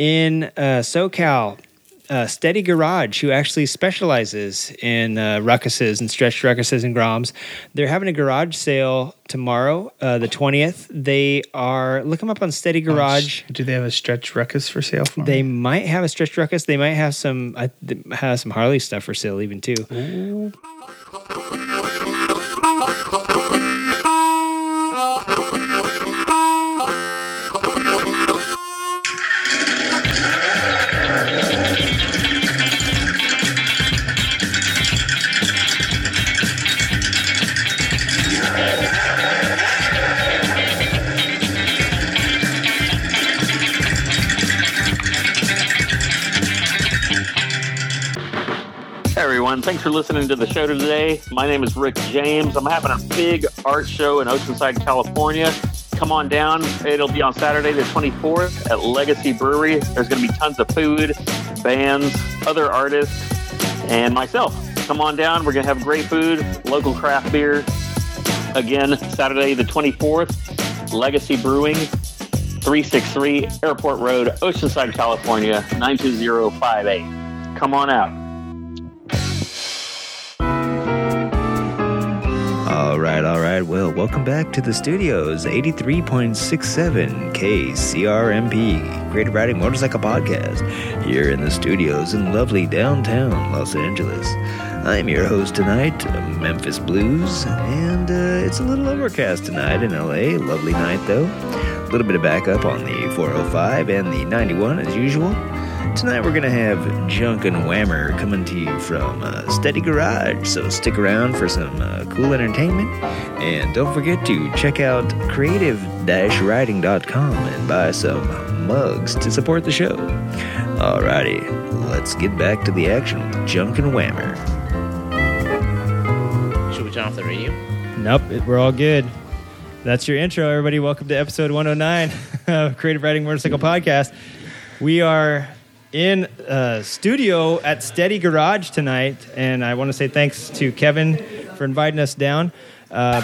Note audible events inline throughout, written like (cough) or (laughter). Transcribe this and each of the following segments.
in uh, SoCal, uh, Steady Garage, who actually specializes in uh, ruckuses and stretched ruckuses and groms. They're having a garage sale tomorrow, uh, the 20th. They are, look them up on Steady Garage. Do they have a stretch ruckus for sale for They me? might have a stretched ruckus. They might have some I have some Harley stuff for sale even too. Hey thanks for listening to the show today. My name is Rick James. I'm having a big art show in Oceanside, California. Come on down. It'll be on Saturday, the 24th at Legacy Brewery. There's going to be tons of food, bands, other artists, and myself. Come on down. We're going to have great food, local craft beer. Again, Saturday, the 24th, Legacy Brewing, 363 Airport Road, Oceanside, California, 92058. Come on out. All right, all right. Well, welcome back to the studios. 83.67 KCRMP, Creative Riding Motorcycle Podcast, here in the studios in lovely downtown Los Angeles. I'm your host tonight, Memphis Blues, and uh, it's a little overcast tonight in LA. Lovely night, though. A little bit of backup on the 405 and the 91 as usual. Tonight we're going to have Junk and Whammer coming to you from uh, Steady Garage, so stick around for some uh, cool entertainment. And don't forget to check out creative-riding.com and buy some mugs to support the show. Alrighty, let's get back to the action with Junk and Whammer. Should we turn off the radio? Nope, we're all good. That's your intro, everybody. Welcome to episode 109 (laughs) of Creative Riding Motorcycle Podcast. We are in uh, studio at Steady Garage tonight, and I want to say thanks to Kevin for inviting us down. Uh,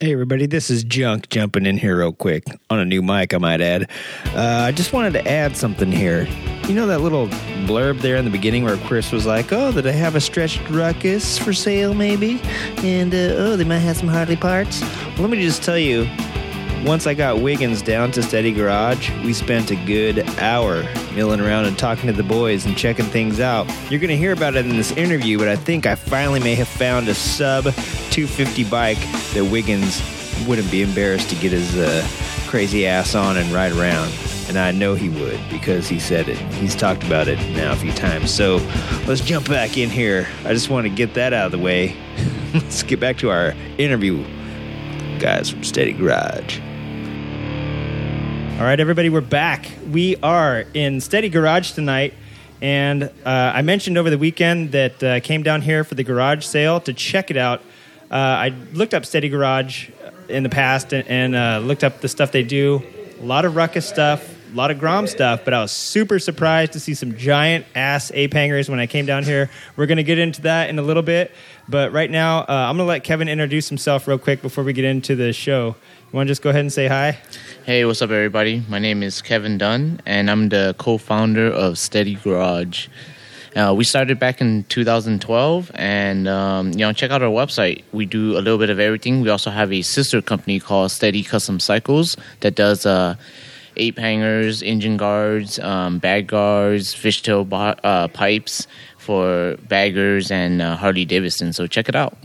hey, everybody, this is Junk jumping in here real quick on a new mic, I might add. Uh, I just wanted to add something here. You know that little blurb there in the beginning where Chris was like, "Oh, did I have a stretched ruckus for sale, maybe?" And uh, oh, they might have some Harley parts. Well, let me just tell you, once I got Wiggins down to Steady Garage, we spent a good hour milling around and talking to the boys and checking things out. You're going to hear about it in this interview, but I think I finally may have found a sub 250 bike that Wiggins wouldn't be embarrassed to get his uh, crazy ass on and ride around. And I know he would because he said it. He's talked about it now a few times. So let's jump back in here. I just want to get that out of the way. (laughs) let's get back to our interview guys from Steady Garage. All right, everybody, we're back. We are in Steady Garage tonight, and uh, I mentioned over the weekend that uh, I came down here for the garage sale to check it out. Uh, I looked up Steady Garage in the past and, and uh, looked up the stuff they do. A lot of ruckus stuff, a lot of Grom stuff, but I was super surprised to see some giant ass ape hangers when I came down here. We're going to get into that in a little bit, but right now uh, I'm going to let Kevin introduce himself real quick before we get into the show. Want to just go ahead and say hi? Hey, what's up, everybody? My name is Kevin Dunn, and I'm the co-founder of Steady Garage. Uh, we started back in 2012, and um, you know, check out our website. We do a little bit of everything. We also have a sister company called Steady Custom Cycles that does uh, ape hangers, engine guards, um, bag guards, fishtail bo- uh, pipes for baggers and uh, Harley Davidson. So check it out.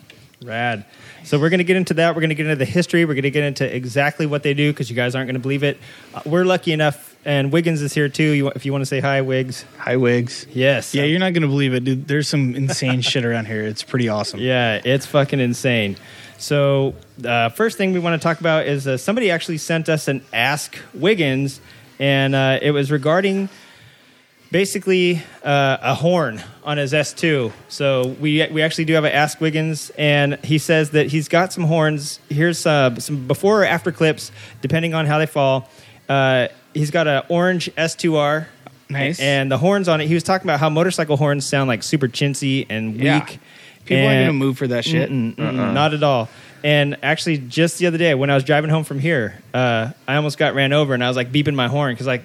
Rad. So we're going to get into that. We're going to get into the history. We're going to get into exactly what they do because you guys aren't going to believe it. Uh, we're lucky enough, and Wiggins is here too. You, if you want to say hi, Wiggs. Hi, Wigs. Yes. Yeah, you're not gonna believe it, dude. There's some insane (laughs) shit around here. It's pretty awesome. Yeah, it's fucking insane. So, uh, first thing we want to talk about is uh, somebody actually sent us an Ask Wiggins, and uh, it was regarding basically uh, a horn on his S2. So we we actually do have an Ask Wiggins, and he says that he's got some horns. Here's uh, some before or after clips, depending on how they fall. Uh, he's got an orange S2R. Nice. And the horns on it, he was talking about how motorcycle horns sound like super chintzy and weak. Yeah. People aren't gonna move for that shit. Mm-mm, mm-mm, Not at all. And actually, just the other day when I was driving home from here, uh, I almost got ran over, and I was like beeping my horn because like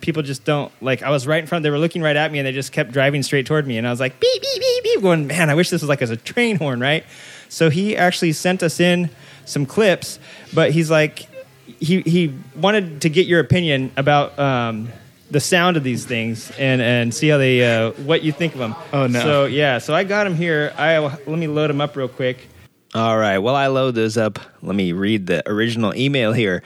people just don't like. I was right in front; they were looking right at me, and they just kept driving straight toward me, and I was like beep beep beep beep, going, man, I wish this was like as a train horn, right? So he actually sent us in some clips, but he's like, he he wanted to get your opinion about. Um, the sound of these things and and see how they uh, what you think of them. Oh, no. So yeah, so I got them here. I let me load them up real quick. All right. While I load those up, let me read the original email here.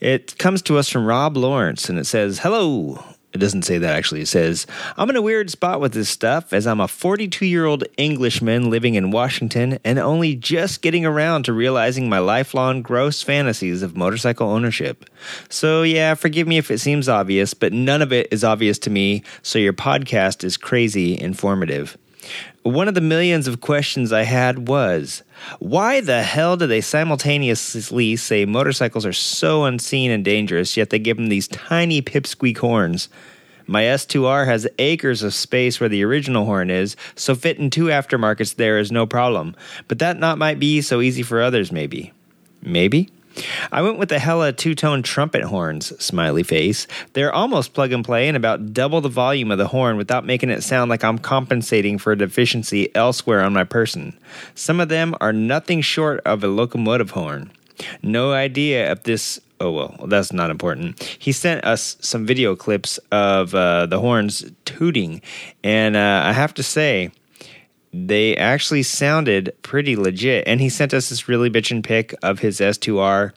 It comes to us from Rob Lawrence and it says, Hello. It doesn't say that actually. It says, I'm in a weird spot with this stuff as I'm a 42 year old Englishman living in Washington and only just getting around to realizing my lifelong gross fantasies of motorcycle ownership. So, yeah, forgive me if it seems obvious, but none of it is obvious to me, so your podcast is crazy informative. One of the millions of questions I had was why the hell do they simultaneously say motorcycles are so unseen and dangerous, yet they give them these tiny pipsqueak horns? My S2R has acres of space where the original horn is, so fitting two aftermarkets there is no problem. But that not might be so easy for others, maybe. Maybe? I went with the Hella two tone trumpet horns, smiley face. They're almost plug and play and about double the volume of the horn without making it sound like I'm compensating for a deficiency elsewhere on my person. Some of them are nothing short of a locomotive horn. No idea if this. Oh, well, that's not important. He sent us some video clips of uh, the horns tooting, and uh, I have to say, they actually sounded pretty legit. And he sent us this really bitchin' pic of his S2R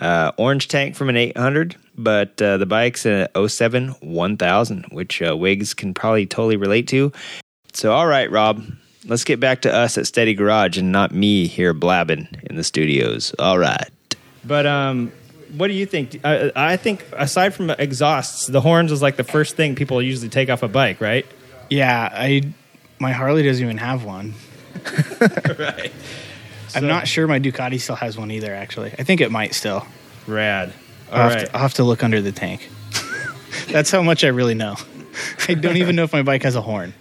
uh, orange tank from an 800, but uh, the bike's an 07 1000, which uh, Wigs can probably totally relate to. So, all right, Rob, let's get back to us at Steady Garage and not me here blabbing in the studios. All right. But um, what do you think? I, I think aside from exhausts, the horns is like the first thing people usually take off a bike, right? Yeah, I my Harley doesn't even have one. (laughs) right. I'm not sure my Ducati still has one either. Actually, I think it might still. Rad. I'll, All have, to, I'll have to look under the tank. (laughs) That's how much I really know. I don't even know if my bike has a horn.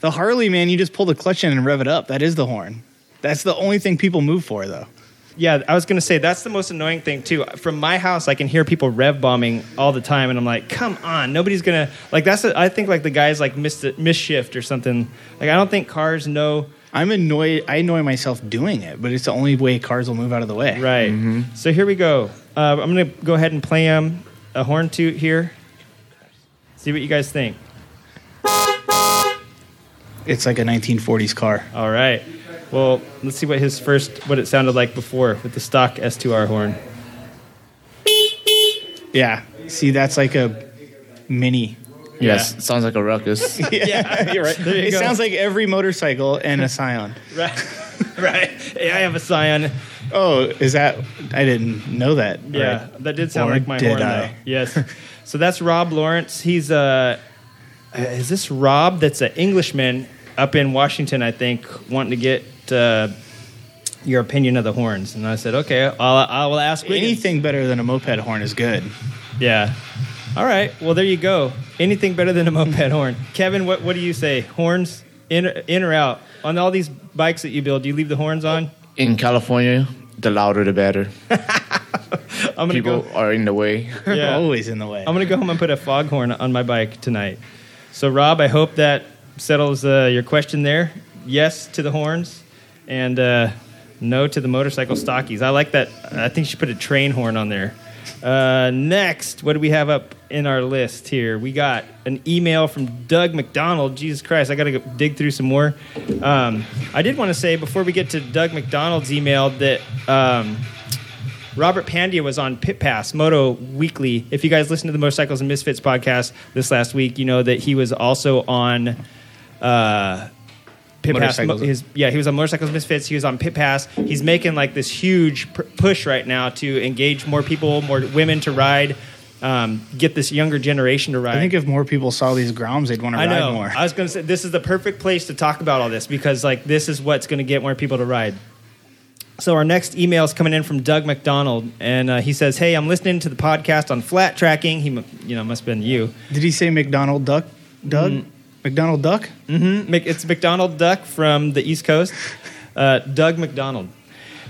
The Harley, man, you just pull the clutch in and rev it up. That is the horn. That's the only thing people move for, though. Yeah, I was going to say that's the most annoying thing too. From my house, I can hear people rev bombing all the time, and I'm like, "Come on, nobody's gonna like." That's the, I think like the guys like missed it, misshift or something. Like I don't think cars know I'm annoyed. I annoy myself doing it, but it's the only way cars will move out of the way. right. So here we go. Uh, I'm gonna go ahead and play um, a horn toot here. See what you guys think. It's like a 1940s car. All right. Well, let's see what his first what it sounded like before with the stock S2R horn. Yeah. See, that's like a mini. Yes, sounds like a ruckus. (laughs) (laughs) Yeah, you're right. There you it go. sounds like every motorcycle and a Scion. (laughs) Right. right. Yeah, I have a Scion. Oh, is that? I didn't know that. Yeah, Right. that did sound Or like my did horn. I? Though. Yes. so that's Rob Lawrence. He's a. uh, is this Rob? That's an Englishman up in Washington, I think, wanting to get uh, your opinion of the horns. And I said, okay, I'll I will ask Wiggins. Anything better than a moped horn is good. Yeah. All right. Well, there you go. Anything better than a moped horn, Kevin? What what do you say? Horns in in or out on all these bikes that you build? Do you leave the horns on? In California, the louder the better. (laughs) I'm gonna People go. are in the way. (laughs) Yeah. Always in the way. I'm gonna go home and put a foghorn on my bike tonight. So, Rob, I hope that settles uh, your question there. Yes to the horns, and uh, no to the motorcycle stockies. I like that. I think she put a train horn on there. Uh, next, what do we have up in our list here? We got an email from Doug McDonald. Jesus Christ, I got to go dig through some more. Um, I did want to say before we get to Doug McDonald's email that. Um, Robert Pandya was on Pit Pass Moto Weekly. If you guys listened to the Motorcycles and Misfits podcast this last week, you know that he was also on uh, Pit Pass. His, yeah, he was on Motorcycles Misfits. He was on Pit Pass. He's making like this huge pr- push right now to engage more people, more women to ride, um, get this younger generation to ride. I think if more people saw these groms, they'd want to I ride know. more. I was going to say this is the perfect place to talk about all this because like this is what's going to get more people to ride. So our next email is coming in from Doug McDonald, and uh, he says, "Hey, I'm listening to the podcast on flat tracking. He, you know, must have been you. Did he say McDonald Duck? Doug? McDonald Duck? Mm-hmm. It's McDonald Duck from the East Coast, uh, Doug McDonald.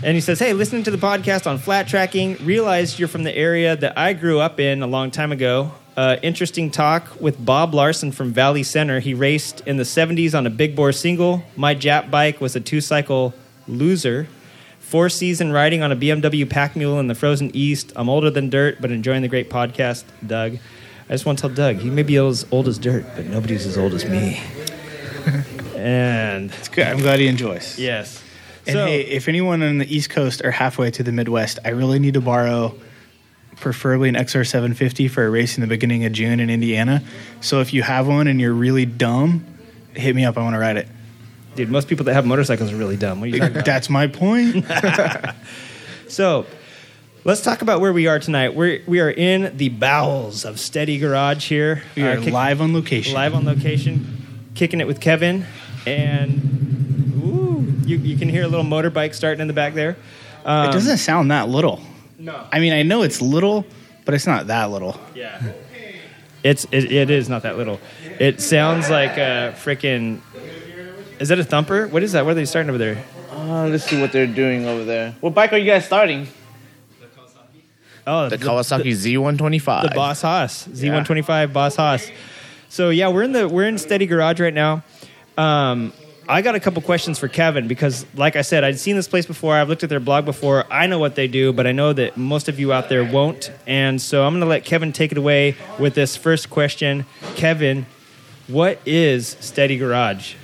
And he says, Hey, listening to the podcast on flat tracking, realized you're from the area that I grew up in a long time ago. Uh, interesting talk with Bob Larson from Valley Center. He raced in the 70s on a big bore single. My Jap bike was a two cycle loser. Four season riding on a BMW pack mule in the frozen east. I'm older than dirt, but enjoying the great podcast, Doug. I just want to tell Doug, he may be as old as dirt, but nobody's as old as me. (laughs) and It's good. I'm glad he enjoys. yes. And so, hey, if anyone on the East Coast or halfway to the Midwest, I really need to borrow preferably an XR750 for a race in the beginning of June in Indiana. So if you have one and you're really dumb, hit me up. I want to ride it. dude, most people that have motorcycles are really dumb. What are you talking (laughs) about? That's my point. (laughs) So, let's talk about where we are tonight. We're we are in the bowels of Steady Garage here. We are Uh, kick- live on location. live on location, kicking it with Kevin, and ooh, you you can hear a little motorbike starting in the back there. Um, it doesn't sound that little. No. I mean, I know it's little, but it's not that little. Yeah. It's it, it is not that little. It sounds like a freaking. Is that a thumper? What is that? What are they starting over there? Uh, let's see what they're doing over there. What bike are you guys starting? Oh, The Kawasaki Z125. the Boss Haas Z125 Boss Haas. So yeah, we're in the we're in Steady Garage right now. Um, I got a couple questions for Kevin because, like I said, I'd seen this place before. I've looked at their blog before. I know what they do, but I know that most of you out there won't. And so I'm going to let Kevin take it away with this first question. Kevin, what is Steady Garage?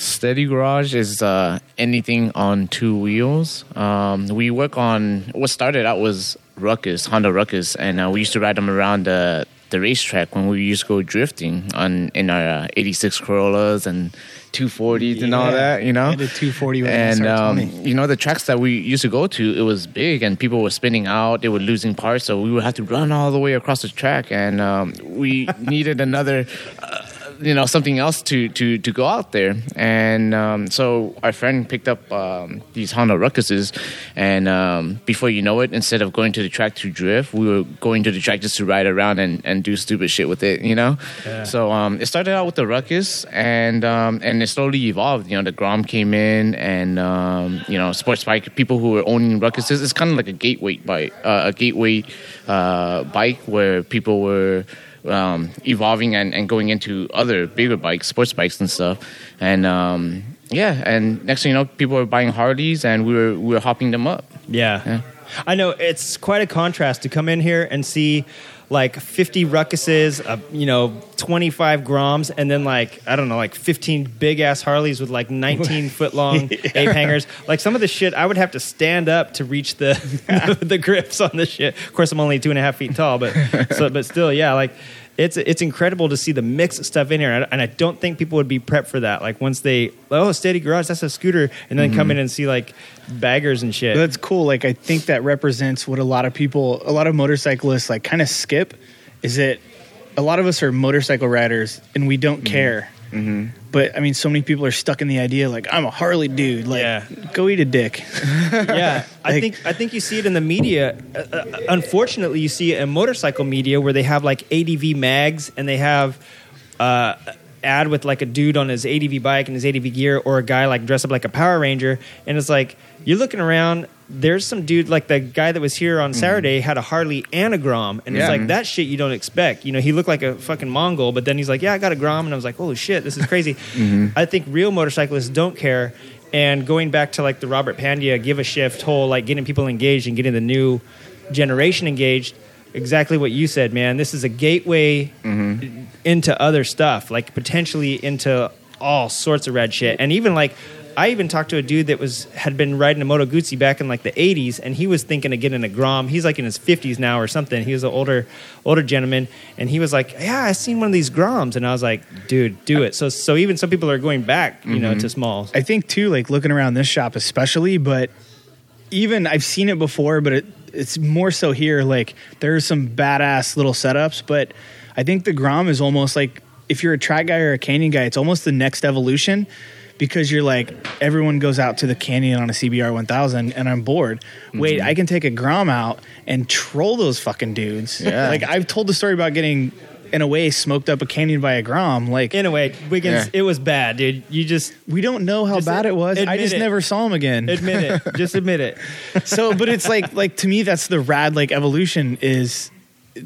Steady Garage is uh, anything on two wheels. Um, we work on what started out was Ruckus, Honda Ruckus, and uh, we used to ride them around the the racetrack when we used to go drifting on in our uh, 86 Corollas and 240s and all that, you know. I did 240 with and um, you know the tracks that we used to go to, it was big and people were spinning out. They were losing parts, so we would have to run all the way across the track, and um, we (laughs) needed another. Uh, you know something else to to to go out there. And um, so our friend picked up um, these honda ruckuses. And um, before you know it instead of going to the track to drift we were going to the track just to ride around and, and do stupid shit with it you know? So um, it started out with the ruckus and um, and it slowly evolved. You know the grom came in and um, you know sports bike people who were owning ruckuses it's kind of like a gateway bike uh, a gateway uh, bike where people were um, evolving and, and going into other bigger bikes, sports bikes and stuff. And um, yeah, and next thing you know, people were buying Harleys and we were we were hopping them up. Yeah. Yeah. I know it's quite a contrast to come in here and see like 50 ruckuses, uh, you know, 25 Groms, and then like, I don't know, like 15 big ass Harleys with like 19 (laughs) foot long ape hangers. Like some of the shit, I would have to stand up to reach the, (laughs) the, grips on the shit. Of course, I'm only two and a half feet tall, but, so, but still, yeah, like, it's it's incredible to see the mix of stuff in here, and I, and I don't think people would be prepped for that. Like once they, oh, steady garage, that's a scooter, and then come mm-hmm. in and see like baggers and shit. That's cool. Like I think that represents what a lot of people, a lot of motorcyclists, like kind of skip. Is that a lot of us are motorcycle riders and we don't mm-hmm. care. Mm-hmm. But I mean, so many people are stuck in the idea like I'm a Harley dude. Like, Yeah. go eat a dick. (laughs) yeah, (laughs) I think I think you see it in the media. Uh, uh, unfortunately, you see it in motorcycle media where they have like ADV mags and they have uh, ad with like a dude on his ADV bike and his ADV gear, or a guy like dressed up like a Power Ranger, and it's like you're looking around. There's some dude like the guy that was here on mm-hmm. Saturday had a Harley and a Grom, and it's Yeah. like that shit you don't expect. You know, he looked like a fucking Mongol, but then he's like, "Yeah, I got a Grom," and I was like, "Holy shit, this is crazy." (laughs) Mm-hmm. I think real motorcyclists don't care. And going back to like the Robert Pandya give a shift whole, like getting people engaged and getting the new generation engaged. Exactly what you said, man. This is a gateway mm-hmm. into other stuff, like potentially into all sorts of red shit. And even like, I even talked to a dude that was had been riding a Moto Guzzi back in like the '80s, and he was thinking of getting a Grom. He's like in his 50s now or something. He was an older older gentleman, and he was like, "Yeah, I seen one of these Groms," and I was like, "Dude, do it." So so even some people are going back, you know, mm-hmm. to smalls. I think too, like looking around this shop especially, but even I've seen it before, but it, it's more so here. Like there's some badass little setups, but I think the Grom is almost like if you're a track guy or a canyon guy, it's almost the next evolution because you're like everyone goes out to the canyon on a CBR 1000 and I'm bored. Wait, mm-hmm. I can take a Grom out and troll those fucking dudes. Yeah. Like I've told the story about getting in a way smoked up a canyon by a Grom. Like In a way, Wiggins, Yeah. it was bad, dude. You just we don't know how bad it was. I just it. never saw him again. admit it. (laughs) Just admit it. so but it's like like to me that's the rad like evolution is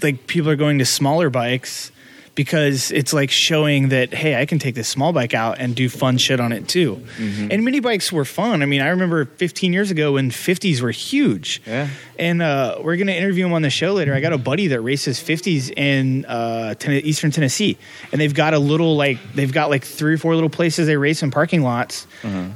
like people are going to smaller bikes because it's like showing that hey, I can take this small bike out and do fun shit on it too. Mm-hmm. And mini bikes were fun. I mean, I remember 15 years ago when 50s were huge. Yeah. And uh, we're gonna interview him on the show later. I got a buddy that races 50s in uh, ten- Eastern Tennessee, and they've got a little like they've got like three or four little places they race in parking lots,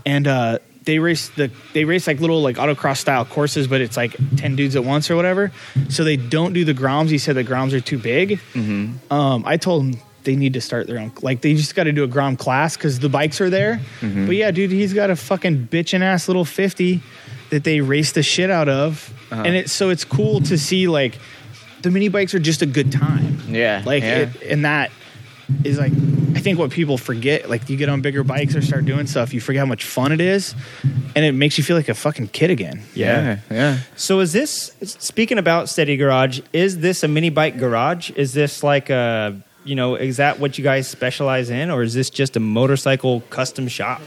and. uh they race the they race like little like autocross style courses, but it's like ten dudes at once or whatever. So they don't do the groms. He said the groms are too big. Mm-hmm. Um, I told him they need to start their own. Like they just got to do a Grom class because the bikes are there. Mm-hmm. But yeah, dude, he's got a fucking bitchin' ass little fifty that they race the shit out of, uh-huh. and it's so it's cool to see like the mini bikes are just a good time. Yeah, like yeah. It, and that is like I think what people forget. Like you get on bigger bikes or start doing stuff, you forget how much fun it is, and it makes you feel like a fucking kid again. yeah, yeah. So is this speaking about Steady Garage? Is this a mini bike garage? Is this like a you know is that what you guys specialize in, or is this just a motorcycle custom shop?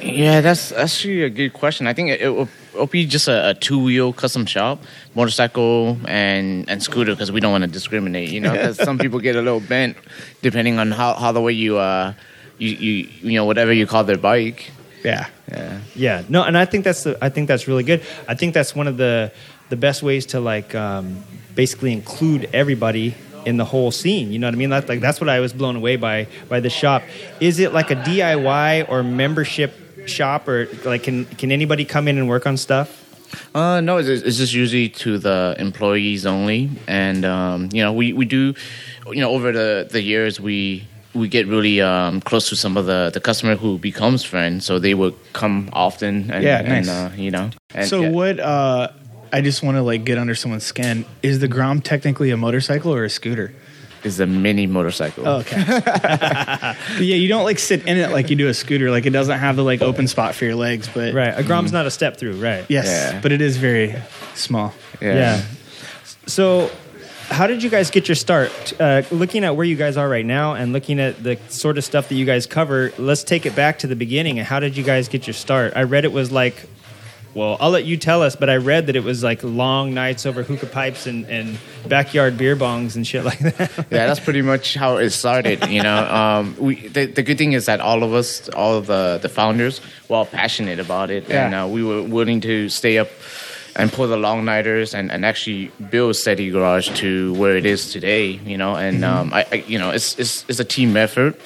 Yeah, that's actually a good question. I think it, it will it'll be just a, a two wheel custom shop, motorcycle and and scooter because we don't want to discriminate. You know, because some people get a little bent depending on how, how the way you uh you, you you know whatever you call their bike. Yeah. Yeah, Yeah, no, and I think that's the, I think that's really good. I think that's one of the the best ways to like um, basically include everybody in the whole scene. You know what I mean? That's like that's what I was blown away by by the shop. Is it like a DIY or membership shop, or like can can anybody come in and work on stuff? Uh, no, it's, it's just usually to the employees only, and um, you know, we, we do, you know, over the, the years we we get really um, close to some of the, the customer who becomes friends, so they would come often. And, Yeah, and, nice. uh, you know, and, so yeah. what? uh I just want to like get under someone's skin. Is the Grom technically a motorcycle or a scooter? is a mini motorcycle? Oh, okay. But (laughs) yeah, you don't like sit in it like you do a scooter. Like it doesn't have the like open spot for your legs, but Right, a Grom's not a step through, right? yes, Yeah. but it is very small. Yeah. So, how did you guys get your start? Uh, looking at where you guys are right now and looking at the sort of stuff that you guys cover, let's take it back to the beginning. And how did you guys get your start? I read it was like, well, I'll let you tell us, but I read that it was like long nights over hookah pipes and, and backyard beer bongs and shit like that. (laughs) yeah, that's pretty much how it started. You know, um, we the, the good thing is that all of us, all of the the founders, were all passionate about it, and uh, we were willing to stay up and pull the long nighters and, and actually build Steady Garage to where it is today. You know, and um, I, I, you know, it's it's it's a team effort,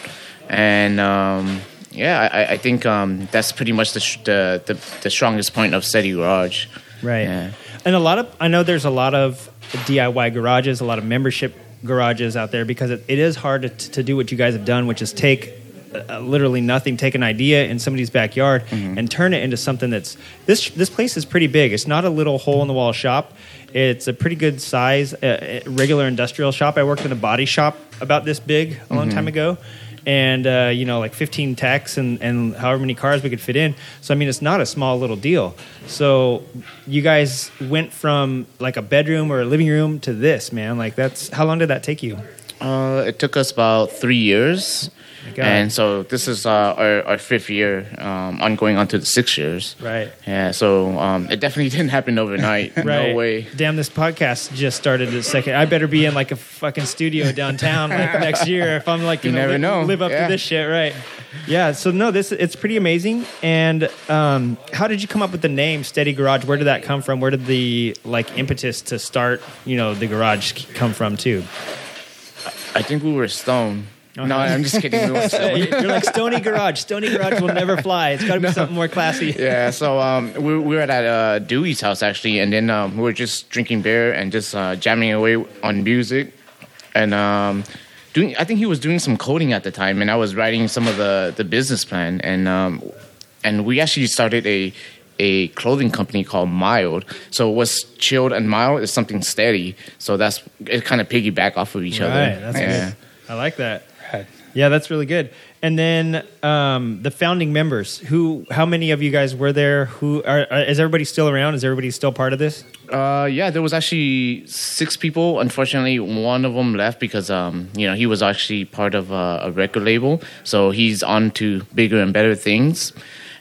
and um, yeah, I, I think um, that's pretty much the, sh- the the the strongest point of Steady Garage. Right. Yeah. And a lot of I know there's a lot of DIY garages, a lot of membership garages out there because it, it is hard to, to do what you guys have done, which is take uh, literally nothing, take an idea in somebody's backyard and turn it into something that's this this place is pretty big. It's not a little hole in the wall shop. It's a pretty good size, uh, uh, regular industrial shop. I worked in a body shop about this big a long time ago, and uh, you know, like 15 techs and, and however many cars we could fit in. So I mean, it's not a small little deal. So you guys went from like a bedroom or a living room to this, man. Like that's how long did that take you? Uh, it took us about three years. God. And so this is uh, our, our fifth year, um, ongoing on to the six years. Right. Yeah, so um, it definitely (laughs) didn't happen overnight. (laughs) Right. No way. Damn, this podcast just started a second. I better be in like a fucking studio downtown like (laughs) next year if I'm like You never know. live up Yeah. to this shit, right? Yeah. So no, this it's pretty amazing. And um, how did you come up with the name Steady Garage? Where did that come from? Where did the like impetus to start, you know, the garage come from too? I think we were stoned. No, I'm just kidding. We weren't stoned. (laughs) You're like Stony Garage. Stony Garage will never fly. It's got to be something more classy. (laughs) yeah, so um, we, we were at uh, Dewey's house actually, and then um, we were just drinking beer and just uh, jamming away on music, and um, doing. I think he was doing some coding at the time, and I was writing some of the the business plan, and um, and we actually started a a clothing company called Mild. So what's chilled and mild is something steady. So that's it. Kind of piggyback off of each Right. other. That's yeah. good. I like that. Yeah, that's really good. And then um, the founding members. Who? How many of you guys were there? Who are, are? Is everybody still around? Is everybody still part of this? Uh, yeah, there was actually six people. Unfortunately, one of them left because um, you know he was actually part of a, a record label, so he's on to bigger and better things.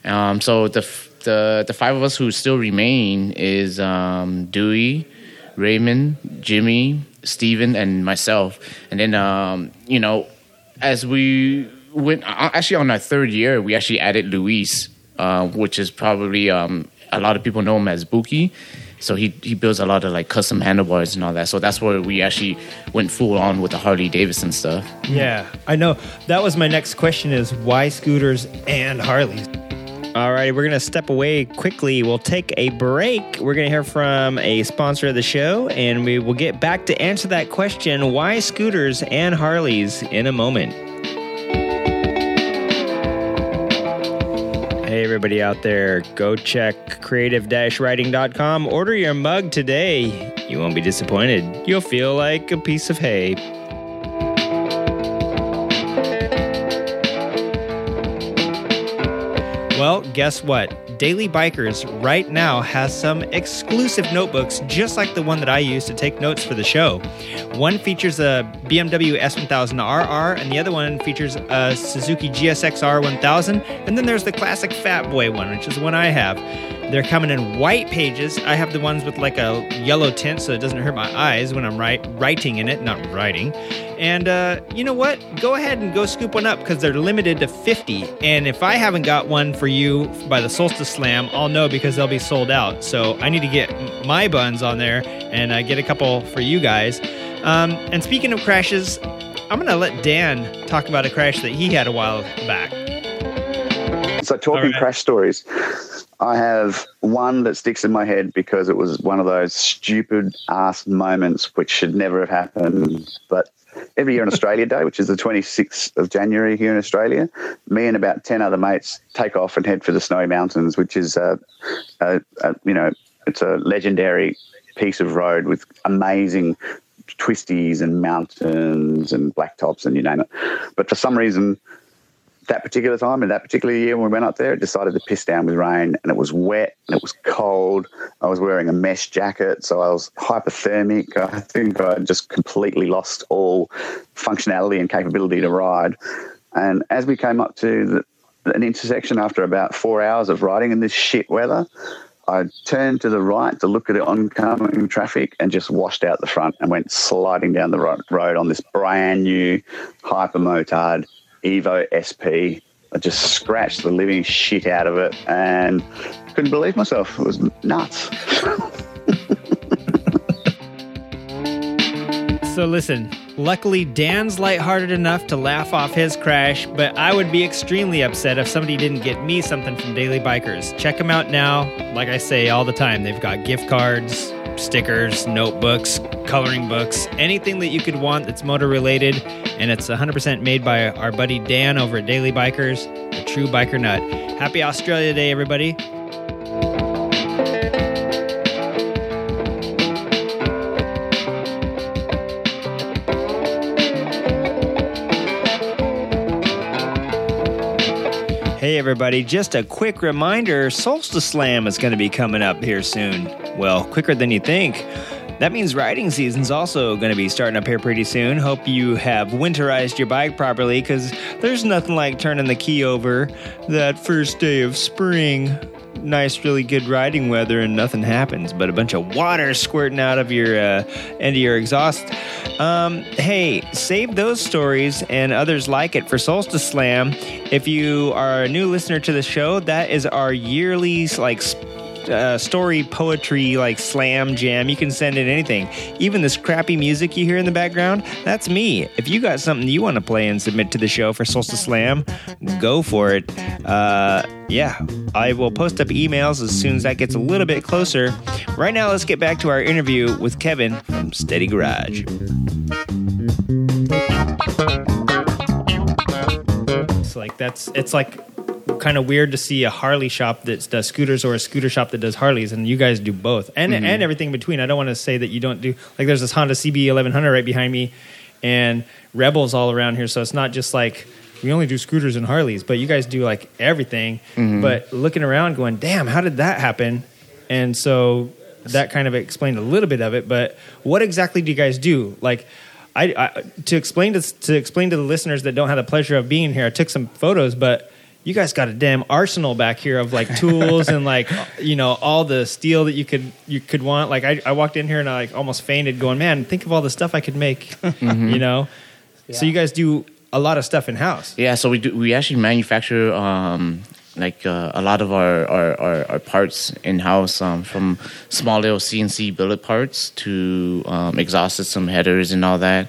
Um, so the the the five of us who still remain is um, Dewey, Raymond, Jimmy, Steven, and myself. And then, um, you know, as we went, uh, actually on our third year, we actually added Luis, uh, which is probably um, a lot of people know him as Buki. So he he builds a lot of like custom handlebars and all that. So that's where we actually went full on with the Harley Davidson stuff. Yeah, I know. That was my next question: is why scooters and Harleys? All righty, we're going to step away quickly. We'll take a break. We're going to hear from a sponsor of the show, and we will get back to answer that question why scooters and Harleys in a moment. Hey, everybody out there, go check creative riding.com. Order your mug today. You won't be disappointed. You'll feel like a piece of hay. Well, guess what? Daily Bikers right now has some exclusive notebooks just like the one that I use to take notes for the show. One features a BMW S1000RR and the other one features a Suzuki GSX-R 1000 and then there's the classic Fat Boy one, which is the one I have. They're coming in white pages. I have the ones with like a yellow tint so it doesn't hurt my eyes when I'm write, writing in it, not writing. And uh, you know what? Go ahead and go scoop one up because they're limited to 50. And if I haven't got one for you by the Solstice Slam, I'll know because they'll be sold out. So I need to get my buns on there and uh, get a couple for you guys. Um, and speaking of crashes, I'm going to let Dan talk about a crash that he had a while back. So, talking right. crash stories, I have one that sticks in my head because it was one of those stupid ass moments which should never have happened. But every year on Australia Day, which is the 26th of January here in Australia, me and about 10 other mates take off and head for the Snowy Mountains, which is, a, uh, uh, you know, it's a legendary piece of road with amazing twisties and mountains and blacktops and you name it. But for some reason, that particular time in that particular year when we went up there, it decided to piss down with rain and it was wet and it was cold. I was wearing a mesh jacket, so I was hypothermic. I think I just completely lost all functionality and capability to ride. And as we came up to the, an intersection after about four hours of riding in this shit weather, I turned to the right to look at the oncoming traffic and just washed out the front and went sliding down the road on this brand new hyper motard Evo SP. I just scratched the living shit out of it and couldn't believe myself. It was nuts. (laughs) So listen, luckily Dan's lighthearted enough to laugh off his crash, but I would be extremely upset if somebody didn't get me something from Daily Bikers. Check them out now. Like I say all the time, they've got gift cards, stickers, notebooks, coloring books, anything that you could want that's motor related, and it's 100% made by our buddy Dan over at Daily Bikers, a true biker nut. Happy Australia Day, everybody. Hey, everybody, just a quick reminder Solstice Slam is going to be coming up here soon. Well, quicker than you think. That means riding season's also going to be starting up here pretty soon. Hope you have winterized your bike properly because there's nothing like turning the key over that first day of spring. Nice, really good riding weather, and nothing happens but a bunch of water squirting out of your uh, end of your exhaust. Um, hey, save those stories and others like it for Solstice Slam. If you are a new listener to the show, that is our yearly like uh, story poetry like slam jam you can send in anything. Even this crappy music you hear in the background that's me. If you got something you want to play and submit to the show for solstice slam go for it. Uh, yeah i will post up emails as soon as that gets a little bit closer. Right now let's get back to our interview with kevin from steady garage. It's like that's it's like kind of weird to see a Harley shop that does scooters or a scooter shop that does Harleys, and you guys do both, and Mm-hmm. and everything in between. I don't want to say that you don't do like there's this Honda CB 1100 right behind me, and Rebels all around here. So it's not just like we only do scooters and Harleys, but you guys do like everything. Mm-hmm. But looking around, going, damn, how did that happen? And so that kind of explained a little bit of it. But what exactly do you guys do? Like. I, I to explain to to explain to the listeners that don't have the pleasure of being here, I took some photos, but you guys got a damn arsenal back here of like tools and like you know all the steel that you could you could want. Like I, I walked in here and I like almost fainted, going, man, think of all the stuff I could make. (laughs) You know, so you guys do a lot of stuff in house. Yeah, so we do. We actually manufacture um, like uh, a lot of our our, our, our parts in house, um, from small little CNC billet parts to um, exhaust system headers and all that,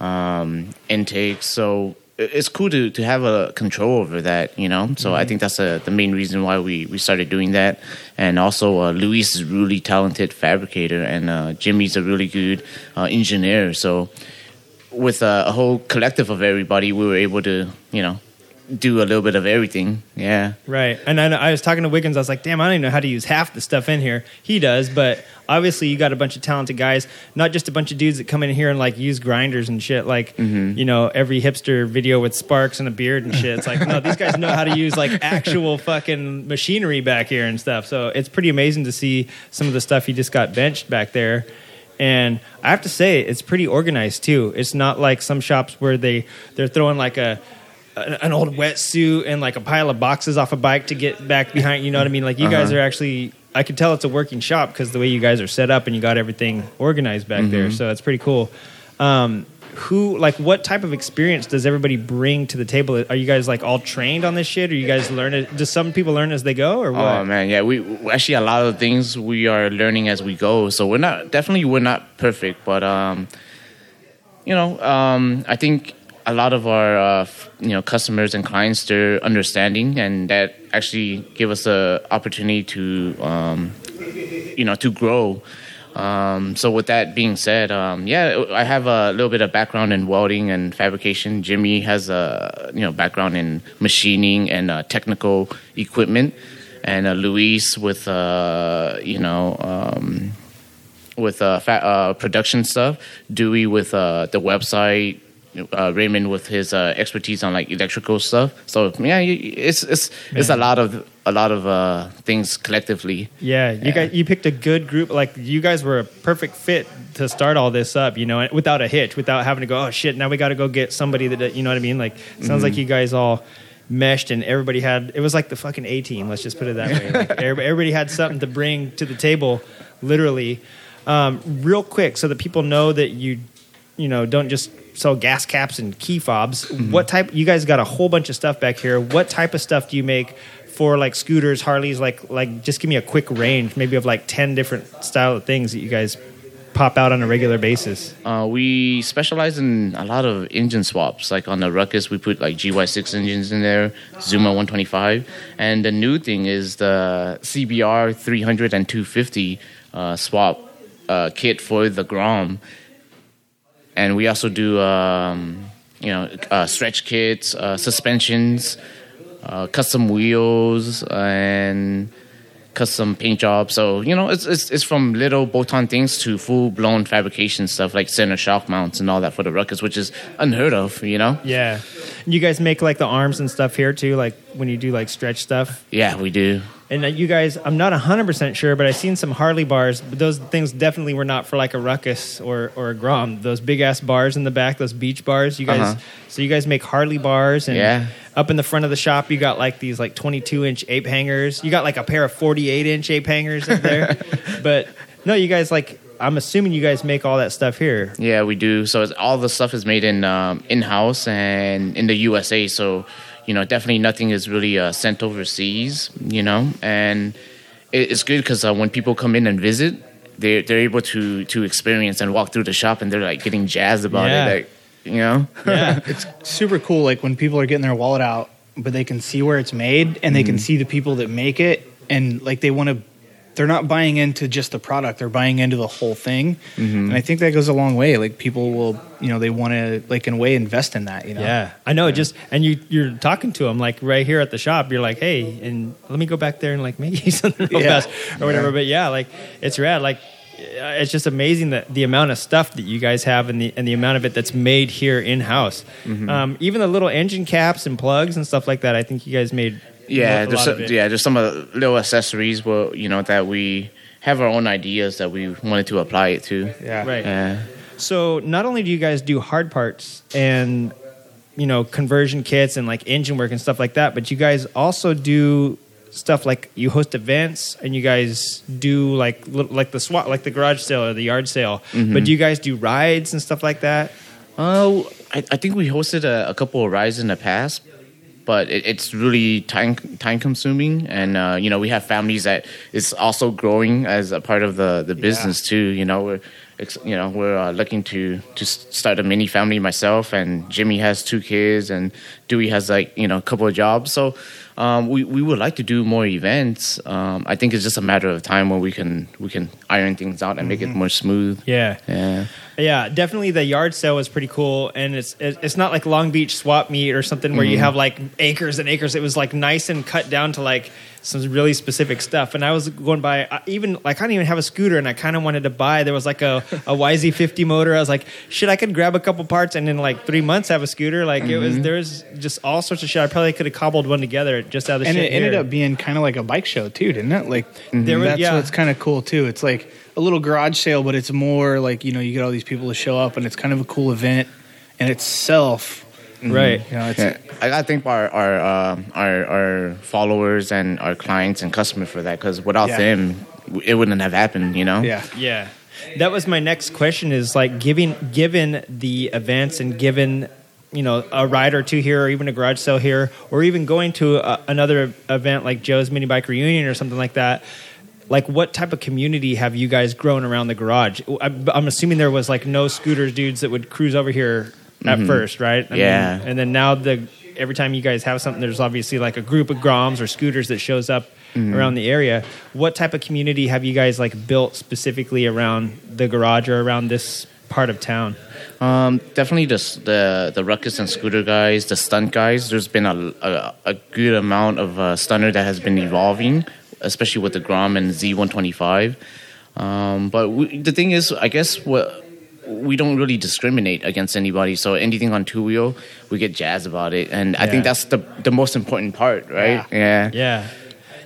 um, intakes. So it- it's cool to, to have a control over that, you know. So I think that's a, the main reason why we, we started doing that. And also, uh, Luis is a really talented fabricator, and uh, Jimmy's a really good uh, engineer. So with a, a whole collective of everybody, we were able to, you know, do a little bit of everything. Yeah. Right. And I, I was talking to Wiggins. I was like, damn, I don't even know how to use half the stuff in here. He does, but obviously you got a bunch of talented guys, not just a bunch of dudes that come in here and like use grinders and shit. Like, mm-hmm. you know, every hipster video with sparks and a beard and shit. It's like, no, these guys know how to use like actual fucking machinery back here and stuff. So it's pretty amazing to see some of the stuff he just got benched back there. And I have to say, it's pretty organized too. It's not like some shops where they they're throwing like a an old wetsuit and like a pile of boxes off a bike to get back behind. You know what I mean? Like you guys are actually. I can tell it's a working shop because the way you guys are set up and you got everything organized back there. So it's pretty cool. Um, who like what type of experience does everybody bring to the table? Are you guys like all trained on this shit? Or you guys learn it? Does some people learn as they go or what? Oh man, yeah. We we- actually a lot of things we are learning as we go. So we're not definitely we're not perfect, but um, you know, um, I think a lot of our uh, you know customers and clients they're understanding, and that actually give us the opportunity to um, you know to grow. Um, so with that being said, um, yeah, I have a little bit of background in welding and fabrication. Jimmy has a you know background in machining and uh, technical equipment, and uh, Luis with uh, you know um, with uh, fa- uh, production stuff. Dewey with uh, the website. Uh, Raymond with his uh, expertise on like electrical stuff. So yeah, it's it's it's a lot of a lot of uh, things collectively. Yeah, you Yeah. guys, you picked a good group. Like you guys were a perfect fit to start all this up. You know, without a hitch, without having to go. Oh shit! Now we got to go get somebody that you know what I mean. Like sounds like you guys all meshed and everybody had. It was like the fucking A team. Let's just put it that way. (laughs) Like everybody, everybody had something to bring to the table, literally. Um, real quick, so that people know that you, you know, don't just sell gas caps and key fobs. What type? You guys got a whole bunch of stuff back here. What type of stuff do you make? for like scooters, Harleys, like like just give me a quick range, maybe of like ten different style of things that you guys pop out on a regular basis. Uh, we specialize in a lot of engine swaps. Like on the Ruckus, we put like GY6 engines in there, Zuma 125, and the new thing is the CBR 300 and 250 uh, swap uh, kit for the Grom. And we also do, um, you know, uh, stretch kits, uh, suspensions, uh, custom wheels, and custom paint jobs. So you know, it's it's, it's from little bolt-on things to full-blown fabrication stuff like center shock mounts and all that for the Ruckus, which is unheard of. You know? Yeah, you guys make like the arms and stuff here too, like when you do like stretch stuff. Yeah, we do. And uh, you guys, I'm not 100% sure, but I've seen some Harley bars. But those things definitely were not for like a ruckus or, or a Grom. Those big ass bars in the back, those beach bars. You guys, Uh-huh. so you guys make Harley bars, and Yeah. up in the front of the shop, you got like these like 22 inch ape hangers. You got like a pair of 48 inch ape hangers up there. (laughs) but no, you guys like. I'm assuming you guys make all that stuff here. Yeah, we do. So it's, all the stuff is made in um, in house and in the USA. So you know, definitely nothing is really uh, sent overseas. You know, and it, it's good because uh, when people come in and visit, they they're able to to experience and walk through the shop, and they're like getting jazzed about Yeah. it. Like you know, Yeah, (laughs) It's super cool. Like when people are getting their wallet out, but they can see where it's made and they can see the people that make it, and like they want to. They're not buying into just the product; they're buying into the whole thing, and I think that goes a long way. Like people will, you know, they want to, like in a way, invest in that. You know, Yeah, I know. Just and you you're talking to them like right here at the shop. You're like, hey, and let me go back there and like make (laughs) you something real Yeah. fast or whatever. But yeah, like it's rad. Like uh, it's just amazing that the amount of stuff that you guys have and the and the amount of it that's made here in house. Um, even the little engine caps and plugs and stuff like that. I think you guys made. Yeah, a there's lot some, of it. yeah, there's some uh, little accessories, well, you know, that we have our own ideas that we wanted to apply it to. yeah, Right. Yeah. So not only do you guys do hard parts and you know conversion kits and like engine work and stuff like that. But you guys also do stuff like you host events and you guys do like like the SWAT like the garage sale or the yard sale. But do you guys do rides and stuff like that? Uh, I, I think we hosted a, a couple of rides in the past, but it, it's really time time consuming, and uh, you know we have families that is also growing as a part of the the business too. You know we're you know we're uh, looking to to start a mini family myself, and Jimmy has two kids, and Dewey has like you know a couple of jobs, so. Um, we, we would like to do more events. Um, I think it's just a matter of time when we can we can iron things out and make it more smooth. Yeah. Yeah. Yeah, definitely. The yard sale was pretty cool, and it's it's not like Long Beach swap meet or something where you mm-hmm. have like acres and acres. It was like nice and cut down to like some really specific stuff. And I was going by I even like I don't even have a scooter, and I kind of wanted to buy. There was like a a YZ50 motor. I was like, shit, I could grab a couple parts and in like three months have a scooter. Like it was mm-hmm. there was just all sorts of shit. I probably could have cobbled one together just out of the and shit it ended up being kind of like a bike show too, didn't it? Like There was- that's yeah. what's kind of cool too. It's like a little garage sale, but it's more like you know you get all these people to show up, and it's kind of a cool event in itself. right. You know, it's Yeah, I gotta our our, um our our followers and our clients and customers for that because without Yeah. them, it wouldn't have happened. You know. yeah. Yeah. That was my next question is like giving given the events and given you know a ride or two here or even a garage sale here or even going to a, another event like Joe's mini bike reunion or something like that like what type of community have you guys grown around the garage? I'm, I'm assuming there was like no scooters dudes that would cruise over here at first right? I Yeah. and then now the every time you guys have something there's obviously like a group of groms or scooters that shows up around the area. What type of community have you guys like built specifically around the garage or around this part of town? Um, definitely the the the ruckus and scooter guys, the stunt guys. There's been a a, a good amount of uh, stunner that has been evolving, especially with the Grom and Z125. Um, but we, the thing is, I guess what we don't really discriminate against anybody. So anything on two wheel, we get jazzed about it, and I think that's the the most important part, right? Yeah. yeah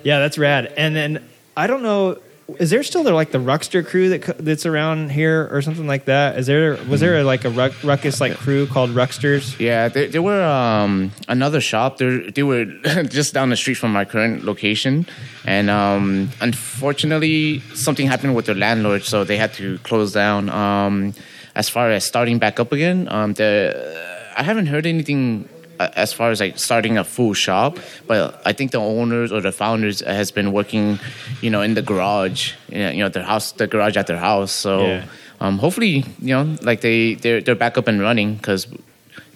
yeah that's rad and then i don't know is there still like the ruckster crew that that's around here or something like that is there was there like a ruck, ruckus like crew called rucksters Yeah, they, they were um, another shop. They they were (laughs) just down the street from my current location, and um, unfortunately, something happened with their landlord, so they had to close down. Um, as far as starting back up again, um, the I haven't heard anything as far as like starting a full shop, but I think the owners or the founders has been working, you know, in the garage, you know, their house, the garage at their house. So. Yeah. Um, hopefully, you know, like they they're they're back up and running because,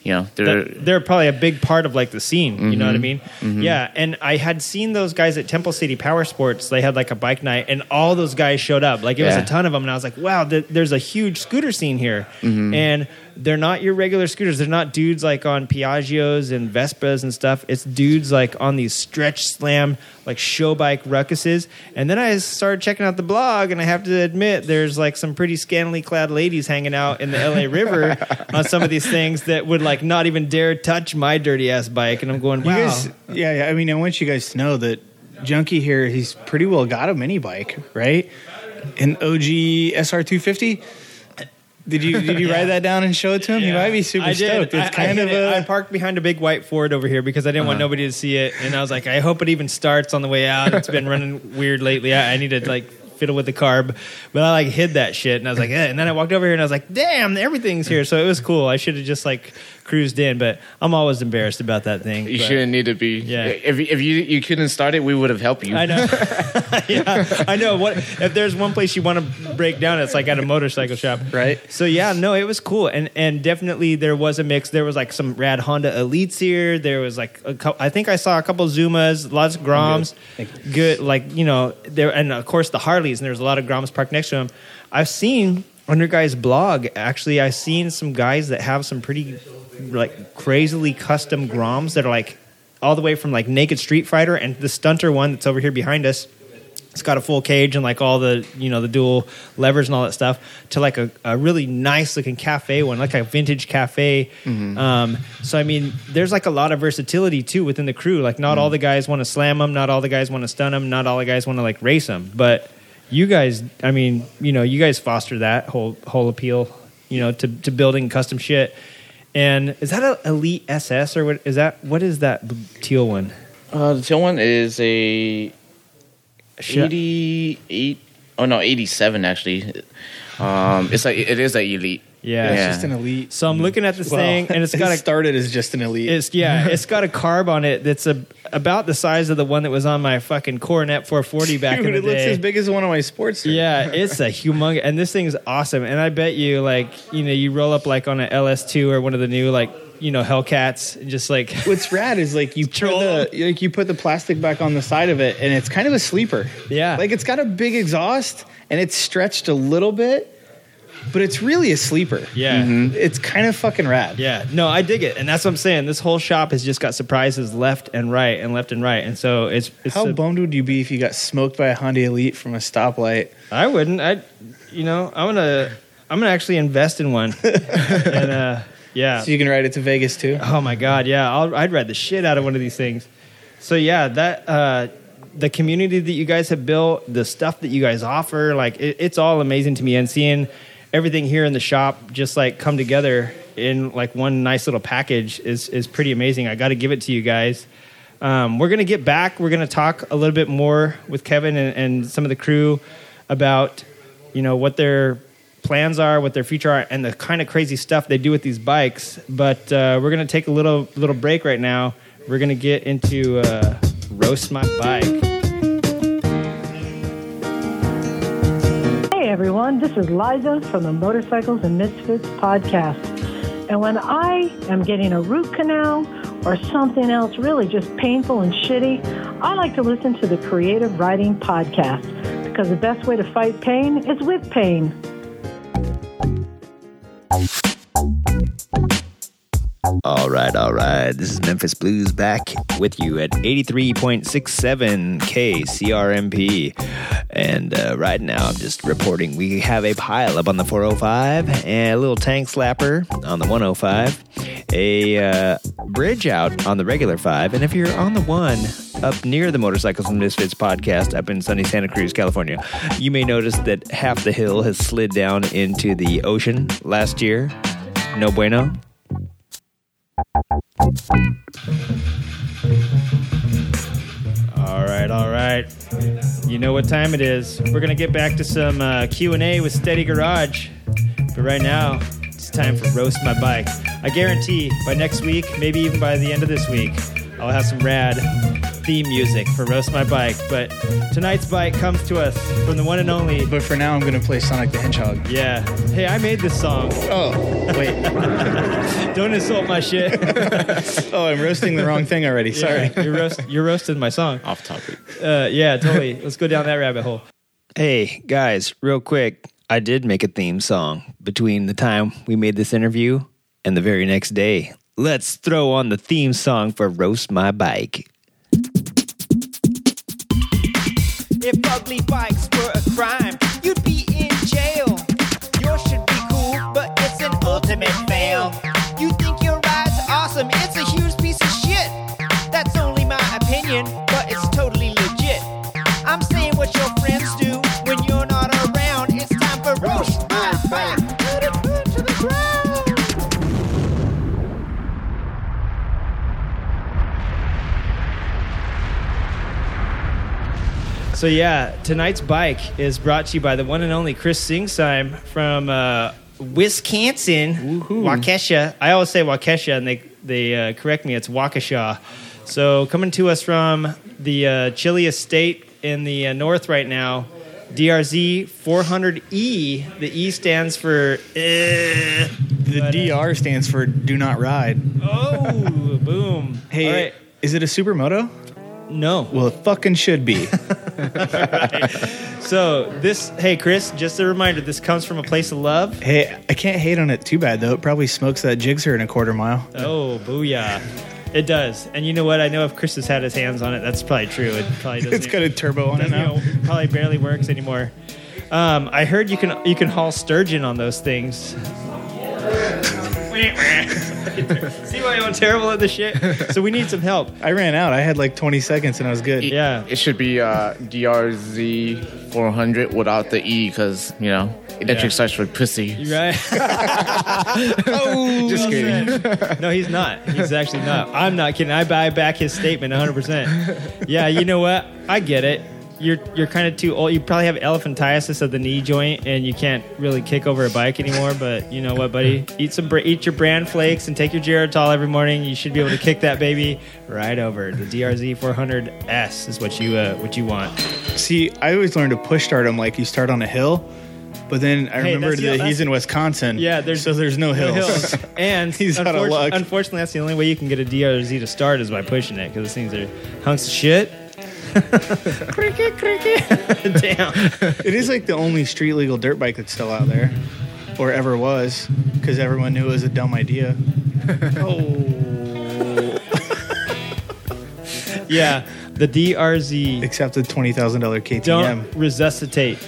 you know, they're they're, probably a big part of like the scene. You know what I mean? Mm-hmm. Yeah. And I had seen those guys at Temple City Power Sports. They had like a bike night, and all those guys showed up. Like it was a ton of them, and I was like, wow, th- there's a huge scooter scene here. Mm-hmm. And they're not your regular scooters. They're not dudes like on Piaggios and Vespas and stuff. It's dudes like on these stretch slam like show bike ruckuses. And then I started checking out the blog, and I have to admit, there's like some pretty scantily clad ladies hanging out in the LA River (laughs) on some of these things that would like not even dare touch my dirty ass bike. And I'm going, wow. guys, yeah, yeah. I mean, I want you guys to know that Junkie here, he's pretty well got a mini bike, right? An OG SR250. Did you did you Yeah. write that down and show it to him? He might be super I did. stoked. It's I- I kind hit of it. a I parked behind a big white Ford over here because I didn't want nobody to see it, and I was like, I hope it even starts on the way out. It's been running (laughs) weird lately. I, I need to like fiddle with the carb, but I like hid that shit, and I was like, eh. and then I walked over here and I was like, damn, everything's here. So it was cool. I should have just like cruised in, but I'm always embarrassed about that thing. you but- shouldn't need to be. Yeah. If if you you couldn't start it, we would have helped you. I know. (laughs) (laughs) yeah, I know. What if there's one place you want to break down? It's like at a motorcycle shop, Right. So yeah, no, it was cool, and and definitely there was a mix. There was like some rad Honda Elites here. There was like a couple, I think I saw a couple Zumas, lots of Groms, good. Like you know there, and of course the Harleys. And there's a lot of Groms parked next to them. I've seen on your guys' blog. Actually, I've seen some guys that have some pretty like crazily custom Groms that are like all the way from like Naked Street Fighter and the stunter one that's over here behind us. It's got a full cage and like all the you know the dual levers and all that stuff to like a, a really nice looking cafe one, like a vintage cafe. Um, so I mean, there's like a lot of versatility too within the crew. Like not all the guys want to slam them, not all the guys want to stun them, not all the guys want to like race them. But you guys, I mean, you know, you guys foster that whole whole appeal, you know, to to building custom shit. And is that an Elite SS or what is that? What is that teal one? Uh, the tail one is a Sh- 88 oh no 87 actually um it's like it is a elite Yeah. It's just an elite. So I'm looking at this Well, thing, and it's (laughs) got it a started as just an elite. It's yeah, (laughs) it's got a carb on it that's a, about the size of the one that was on my fucking Coronet 440 back Dude, in the day. it looks day. as big as one of my sports. yeah, (laughs) it's a humongous, and this thing's awesome. And I bet you, like, you know, you roll up like on an LS2 or one of the new, like, you know, Hellcats, and just like, What's rad is like you put Troll. the like you put the plastic back on the side of it, and it's kind of a sleeper. Yeah. like it's got a big exhaust, and it's stretched a little bit, but it's really a sleeper. yeah, It's kind of fucking rad. yeah. No, I dig it, and that's what I'm saying. This whole shop has just got surprises left and right and left and right, and so it's it's. How a- bummed would you be if you got smoked by a Honda Elite from a stoplight? I wouldn't. I, you know, I'm gonna I'm gonna actually invest in one, (laughs) and uh, yeah. So you can ride it to Vegas too. Oh my god, yeah, I'll, I'd ride the shit out of one of these things. So yeah, that uh, the community that you guys have built, the stuff that you guys offer, like it, it's all amazing to me. And seeing everything here in the shop just like come together in like one nice little package is is pretty amazing. I got to give it to you guys. Um, we're gonna get back. We're gonna talk a little bit more with Kevin and, and some of the crew about you know what their plans are, what their future are, and the kind of crazy stuff they do with these bikes. But uh, we're gonna take a little little break right now. We're gonna get into uh, roast my bike. Everyone, this is Liza from the Motorcycles and Misfits podcast. And when I am getting a root canal or something else really just painful and shitty, I like to listen to the Creative Riding Podcast because the best way to fight pain is with pain. All right, all right. This is Memphis Blues back with you at 83.67 KCRMP. And uh, right now, I'm just reporting we have a pile up on the 405 and a little tank slapper on the 105, a uh, bridge out on the regular 5. And if you're on the one up near the Motorcycles and Misfits podcast up in sunny Santa Cruz, California, you may notice that half the hill has slid down into the ocean last year. No bueno. All right, all right. You know what time it is. We're gonna get back to some uh, Q and A with Steady Garage, but right now it's time for roast my bike. I guarantee by next week, maybe even by the end of this week, I'll have some rad theme music for roast my bike. But tonight's bike comes to us from the one and only. But for now, I'm going to play Sonic the Hedgehog. Yeah. Hey, I made this song. Oh, wait. (laughs) Don't insult my shit. (laughs) oh, I'm roasting the wrong thing already. Sorry. Yeah, you're, roast, you're roasting my song. off topic Uh, yeah, totally. Let's go down that rabbit hole. Hey, guys, real quick. I did make a theme song between the time we made this interview and the very next day. Let's throw on the theme song for Roast My Bike. If ugly bikes were a crime, you'd be in jail. Yours should be cool, but it's an ultimate fail. So, yeah, tonight's bike is brought to you by the one and only Chris Singsheim from uh, Wisconsin, Waukesha. I always say Waukesha, and they, they uh, correct me. It's Waukesha. So, coming to us from the uh, chilliest state in the uh, north right now, DRZ 400E. The E stands for. Uh, The DR stands for Do Not Ride. oh, boom. Hey, All right. is it a supermoto? No. Well, it fucking should be. So, this, hey, Chris, just a reminder this comes from a place of love. hey, I can't hate on it too bad, though. It probably smokes that Gixxer in a quarter mile. Oh, booyah. It does. And you know what? I know if Chris has had his hands on it, that's probably true. It probably (laughs) doesn't. It's got a turbo on it now. probably barely works anymore. Um, I heard you can you can haul sturgeon on those things. (laughs) See why I'm terrible at this shit? So we need some help. I ran out. I had like 20 seconds and I was good. Yeah. It should be uh, DRZ 400 without the E because, you know, electric Yeah. starts with pussy. You right? (laughs) Oh, Just kidding. No, he's not. He's actually not. I'm not kidding. I buy back his statement 100%. Yeah, you know what? I get it. You're you're kind of too old. You probably have elephantiasis of the knee joint, and you can't really kick over a bike anymore. But you know what, buddy? (laughs) Eat some eat your bran flakes and take your Geritol every morning. You should be able to kick that baby right over. The DRZ 400S is what you uh, what you want. See, I always learned to push start him like you start on a hill, but then I Hey, remembered that he's in Wisconsin. Yeah, there's so there's no hills. hills. (laughs) And He's out of luck. unfortunately, that's the only way you can get a DRZ to start is by pushing it because those things are hunks of shit. (laughs) cricket, cricket. (laughs) Damn. It is like the only street legal dirt bike that's still out there, or ever was, because everyone knew it was a dumb idea. (laughs) Oh. yeah, the DRZ. Except the twenty thousand dollar KTM. Don't resuscitate.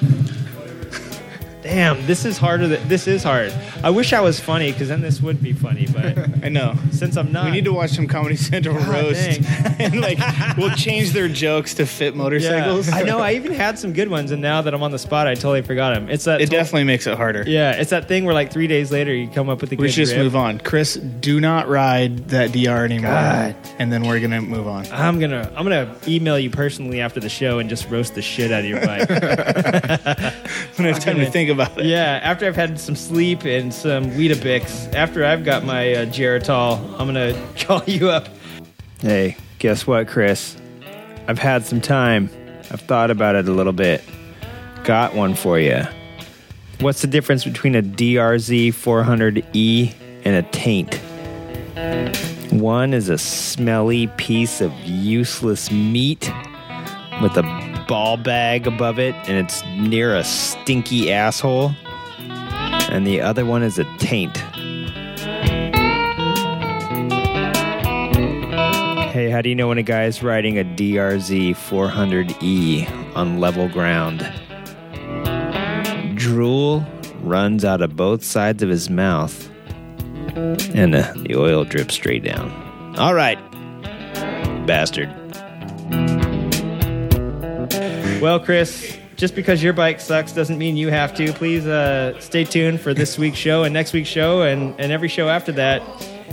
Damn, this is harder. Than, this is hard. I wish I was funny because then this would be funny. But (laughs) I know. since I'm not, We need to watch some Comedy Central roast, dang. (laughs) and like we'll change their jokes to fit Yeah. motorcycles. I know. I even had some good ones, and now that I'm on the spot, I totally forgot them. It's that. It definitely makes it harder. Yeah, it's that thing where like three days later you come up with good. We should just rip. move on. Chris, do not ride that DR anymore. God. And then we're gonna move on. I'm gonna I'm gonna email you personally after the show and just roast the shit out of your bike. (laughs) When I have time to think about it. yeah, after I've had some sleep and some Weetabix, after I've got my uh, Geritol, I'm gonna (laughs) call you up. Hey, guess what, Chris? I've had some time. I've thought about it a little bit. Got one for you. What's the difference between a DRZ 400E and a taint? One is a smelly piece of useless meat with a ball bag above it and it's near a stinky asshole. And the other one is a taint. Hey, how do you know when a guy is riding a DRZ 400E on level ground? Drool runs out of both sides of his mouth, and uh, the oil drips straight down. All right, bastard. (laughs) Well, Chris, just because your bike sucks doesn't mean you have to. Please uh, stay tuned for this week's show and next week's show and, and every show after that.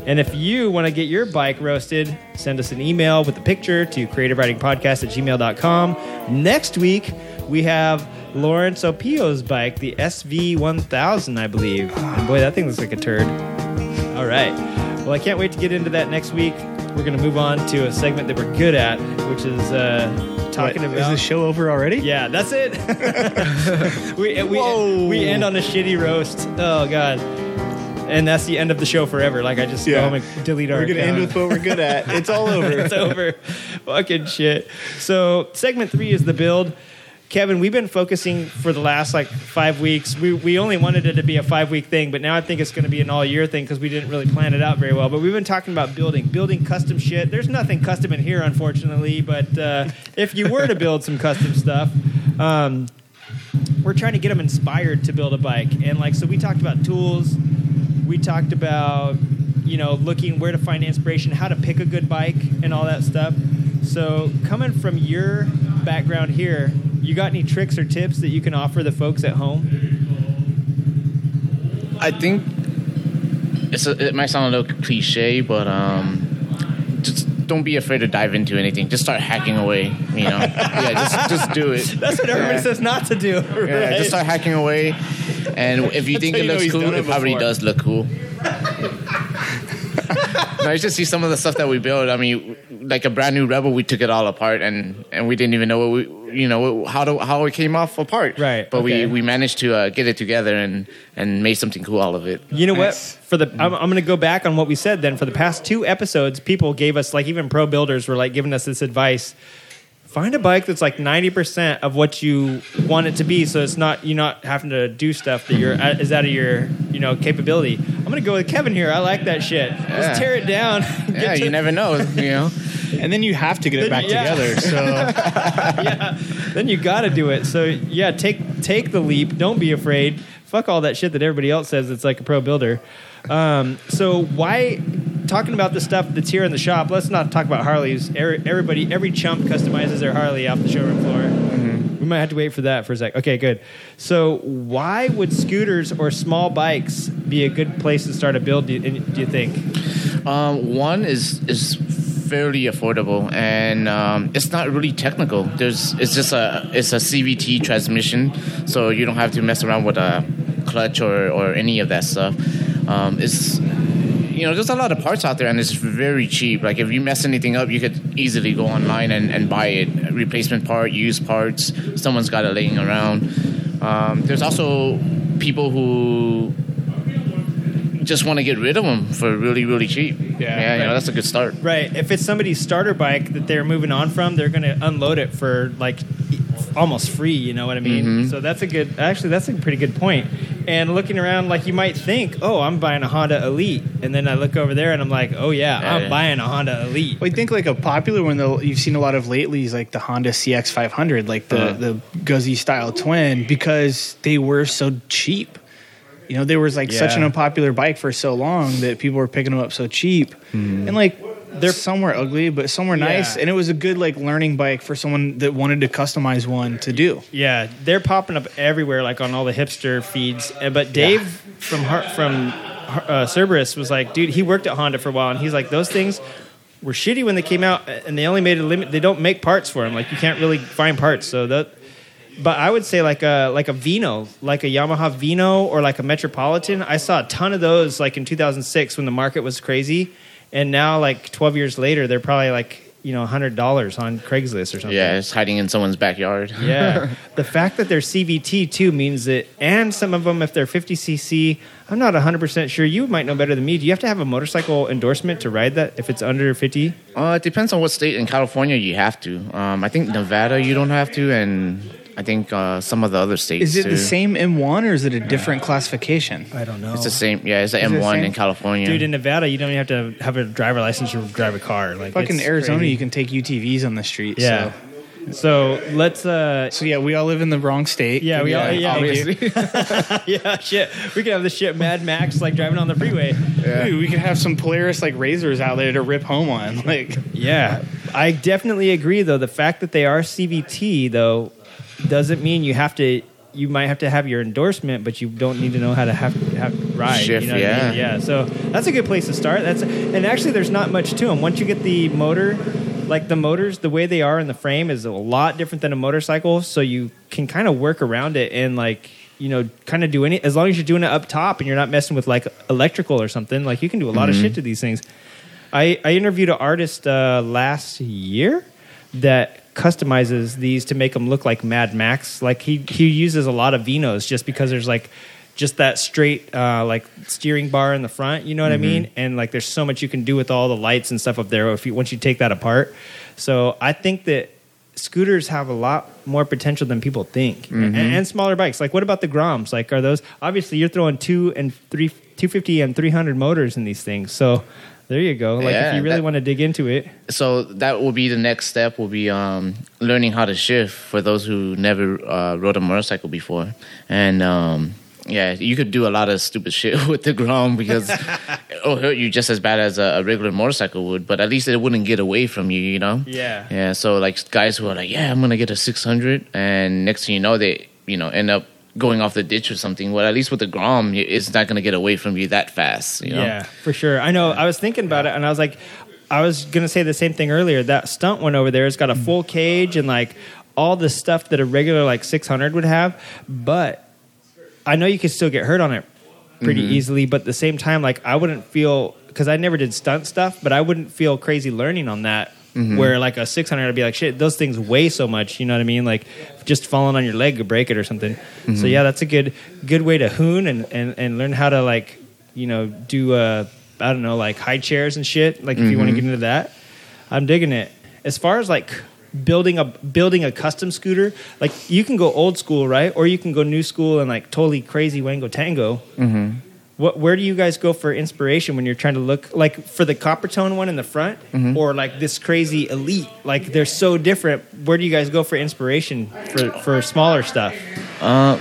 And if you want to get your bike roasted, send us an email with a picture to creativeridingpodcast at gmail.com. Next week, we have Lawrence Opio's bike, the SV1000, I believe. And boy, that thing looks like a turd. All right. Well, I can't wait to get into that next week. We're going to move on to a segment that we're good at, which is uh, talking What, about. Is the show over already? Yeah, that's it. (laughs) we, we, we end on a shitty roast. Oh, God. And that's the end of the show forever. Like, I just go home and delete our We're gonna account. end with what we're good at. It's all (laughs) over. it's over. Fucking shit. So, segment three is the build. Kevin, we've been focusing for the last like five weeks. We, we only wanted it to be a five week thing, but now I think it's going to be an all year thing because we didn't really plan it out very well. But we've been talking about building, building custom shit. There's nothing custom in here, unfortunately. But uh, if you were to build some custom stuff, um, we're trying to get them inspired to build a bike. And like, so we talked about tools. We talked about, you know, looking where to find inspiration, how to pick a good bike, and all that stuff. So, coming from your background here, you got any tricks or tips that you can offer the folks at home? I think it's a, it might sound a little cliche, but um, just don't be afraid to dive into anything. Just start hacking away. You know, (laughs) yeah, just just do it. That's what everybody says not to do. Yeah, just start hacking away. And if you think it you looks cool, it, it probably does look cool. (laughs) no, you just see some of the stuff that we build. I mean, like a brand new Rebel, we took it all apart, and and we didn't even know what we, you know, how to, how it came off apart. Right, But okay. we we managed to uh, get it together and and made something cool out of it. You know Nice. what? For the I'm, I'm going to go back on what we said. Then for the past two episodes, people gave us like even pro builders were like giving us this advice. Find a bike that's like 90% of what you want it to be, so it's not you're not having to do stuff that you're uh, is out of your you know capability. I'm gonna go with Kevin here. I like that shit. Yeah. Let's tear it down. (laughs) Yeah, to- you never know. You know. (laughs) and then you have to get it back Yeah. together. So (laughs) yeah, then you got to do it. So yeah, take take the leap. Don't be afraid. Fuck all that shit that everybody else says. It's like a pro builder. Um, so why talking about the stuff that's here in the shop? Let's not talk about Harleys. Everybody, every chump customizes their Harley off the showroom floor. We might have to wait for that for a sec. Okay, good. So why would scooters or small bikes be a good place to start a build? Do you, do you think? Um, one is is fairly affordable and um, it's not really technical. There's it's just a it's a CVT transmission, so you don't have to mess around with a clutch or, or any of that stuff. Um, it's you know there's a lot of parts out there and it's very cheap. Like if you mess anything up, you could easily go online and, and buy it replacement part, used parts. Someone's got it laying around. Um, there's also people who just want to get rid of them for really really cheap. Yeah, you know that's a good start. Right. If it's somebody's starter bike that they're moving on from, they're going to unload it for like almost free. You know what I mean? Mhm. So that's a good. Actually, that's a pretty good point. And looking around, like you might think, oh, I'm buying a Honda Elite, and then I look over there and I'm like, oh yeah, Yeah, I'm yeah. buying a Honda Elite. Well, I think like a popular one though you've seen a lot of lately is like the Honda CX500, like the Uh-huh. the Guzzi style twin, because they were so cheap. You know, there was like such an unpopular bike for so long that people were picking them up so cheap, and like they're some were ugly, but some were nice, Yeah. and it was a good like learning bike for someone that wanted to customize one to do. Yeah, they're popping up everywhere, like on all the hipster feeds. Uh, But Dave from Har- from uh, Cerberus was like, dude, he worked at Honda for a while, and he's like, those things were shitty when they came out, and they only made a limit. They don't make parts for them. Like you can't really find parts. So that, but I would say like a like a Vino, like a Yamaha Vino or like a Metropolitan. I saw a ton of those like in 2006 when the market was crazy, and now like 12 years later, they're probably like you know hundred dollars on Craigslist or something. Yeah, it's hiding in someone's backyard. Yeah. (laughs) the fact that they're CVT too means that, and some of them, if they're 50cc, I'm not 100% sure. You might know better than me. Do you have to have a motorcycle endorsement to ride that if it's under 50? Uh, it depends on what state. In California, you have to. Um, I think Nevada, you don't have to, and I think uh, some of the other states. Is it too. the same M1 or is it a different classification? I don't know. It's the same. Yeah, it's the Is it the M1 same? in California. Dude, in Nevada, you don't even have to have a driver license to drive a car. Like Fucking it's Arizona, crazy. you can take UTVs on the street. Yeah. So. So let's. uh So yeah, we all live in the wrong state. Yeah, we all. Yeah, we do. obviously. (laughs) yeah, shit. We could have this shit Mad Max like driving on the freeway. Dude, we could have some Polaris like razors out there to rip home on. (laughs) Like, Yeah, I definitely agree. Though the fact that they are CVT though doesn't mean you have to. You might have to have your endorsement, but you don't need to know how to have have to ride. Shift, you know what I mean? yeah. yeah. So that's a good place to start. That's and actually there's not much to them. Once you get the motor, like the motors, the way they are in the frame is a lot different than a motorcycle. So you can kind of work around it and like you know kind of do any as long as you're doing it up top and you're not messing with like electrical or something. Like you can do a lot of shit to these things. I, I interviewed an artist uh, last year that customizes these to make them look like Mad Max. Like he he uses a lot of Vinos just because there's like just that straight uh, like steering bar in the front. You know what I mean? And like there's so much you can do with all the lights and stuff up there if you once you take that apart. So I think that scooters have a lot more potential than people think and, and smaller bikes like what about the groms like are those obviously you're throwing two and three 250 and 300 motors in these things so there you go like if you really that- want to dig into it so that will be the next step. Will be um, learning how to shift for those who never uh, rode a motorcycle before, and um, yeah, you could do a lot of stupid (laughs) shit with the Grom because (laughs) it'll hurt you just as bad as a, a regular motorcycle would. But at least it wouldn't get away from you, you know. Yeah. Yeah. So like guys who are like, yeah, I'm gonna get a 600, and next thing you know, they you know end up going off the ditch or something. Well, at least with the Grom, it's not gonna get away from you that fast. You know? Yeah, for sure. I know. I was thinking about it, and I was like, I was gonna say the same thing earlier. That stunt one over there has got a full cage and like all the stuff that a regular like 600 would have, but I know you can still get hurt on it pretty mm-hmm. easily. But at the same time, like I wouldn't feel because I never did stunt stuff, but I wouldn't feel crazy learning on that. Where like a 600, I'd be like, shit, those things weigh so much. You know what I mean? Like just falling on your leg could break it or something. So yeah, that's a good good way to hoon and, and, and learn how to like you know do uh I don't know like high chairs and shit. Like if you want to get into that, I'm digging it. As far as like building a building a custom scooter, like you can go old school, right? Or you can go new school and like totally crazy wango tango. Mm-hmm. What, where do you guys go for inspiration when you're trying to look like for the copper tone one in the front, mm-hmm. or like this crazy elite? Like they're so different. Where do you guys go for inspiration for for smaller stuff? Uh,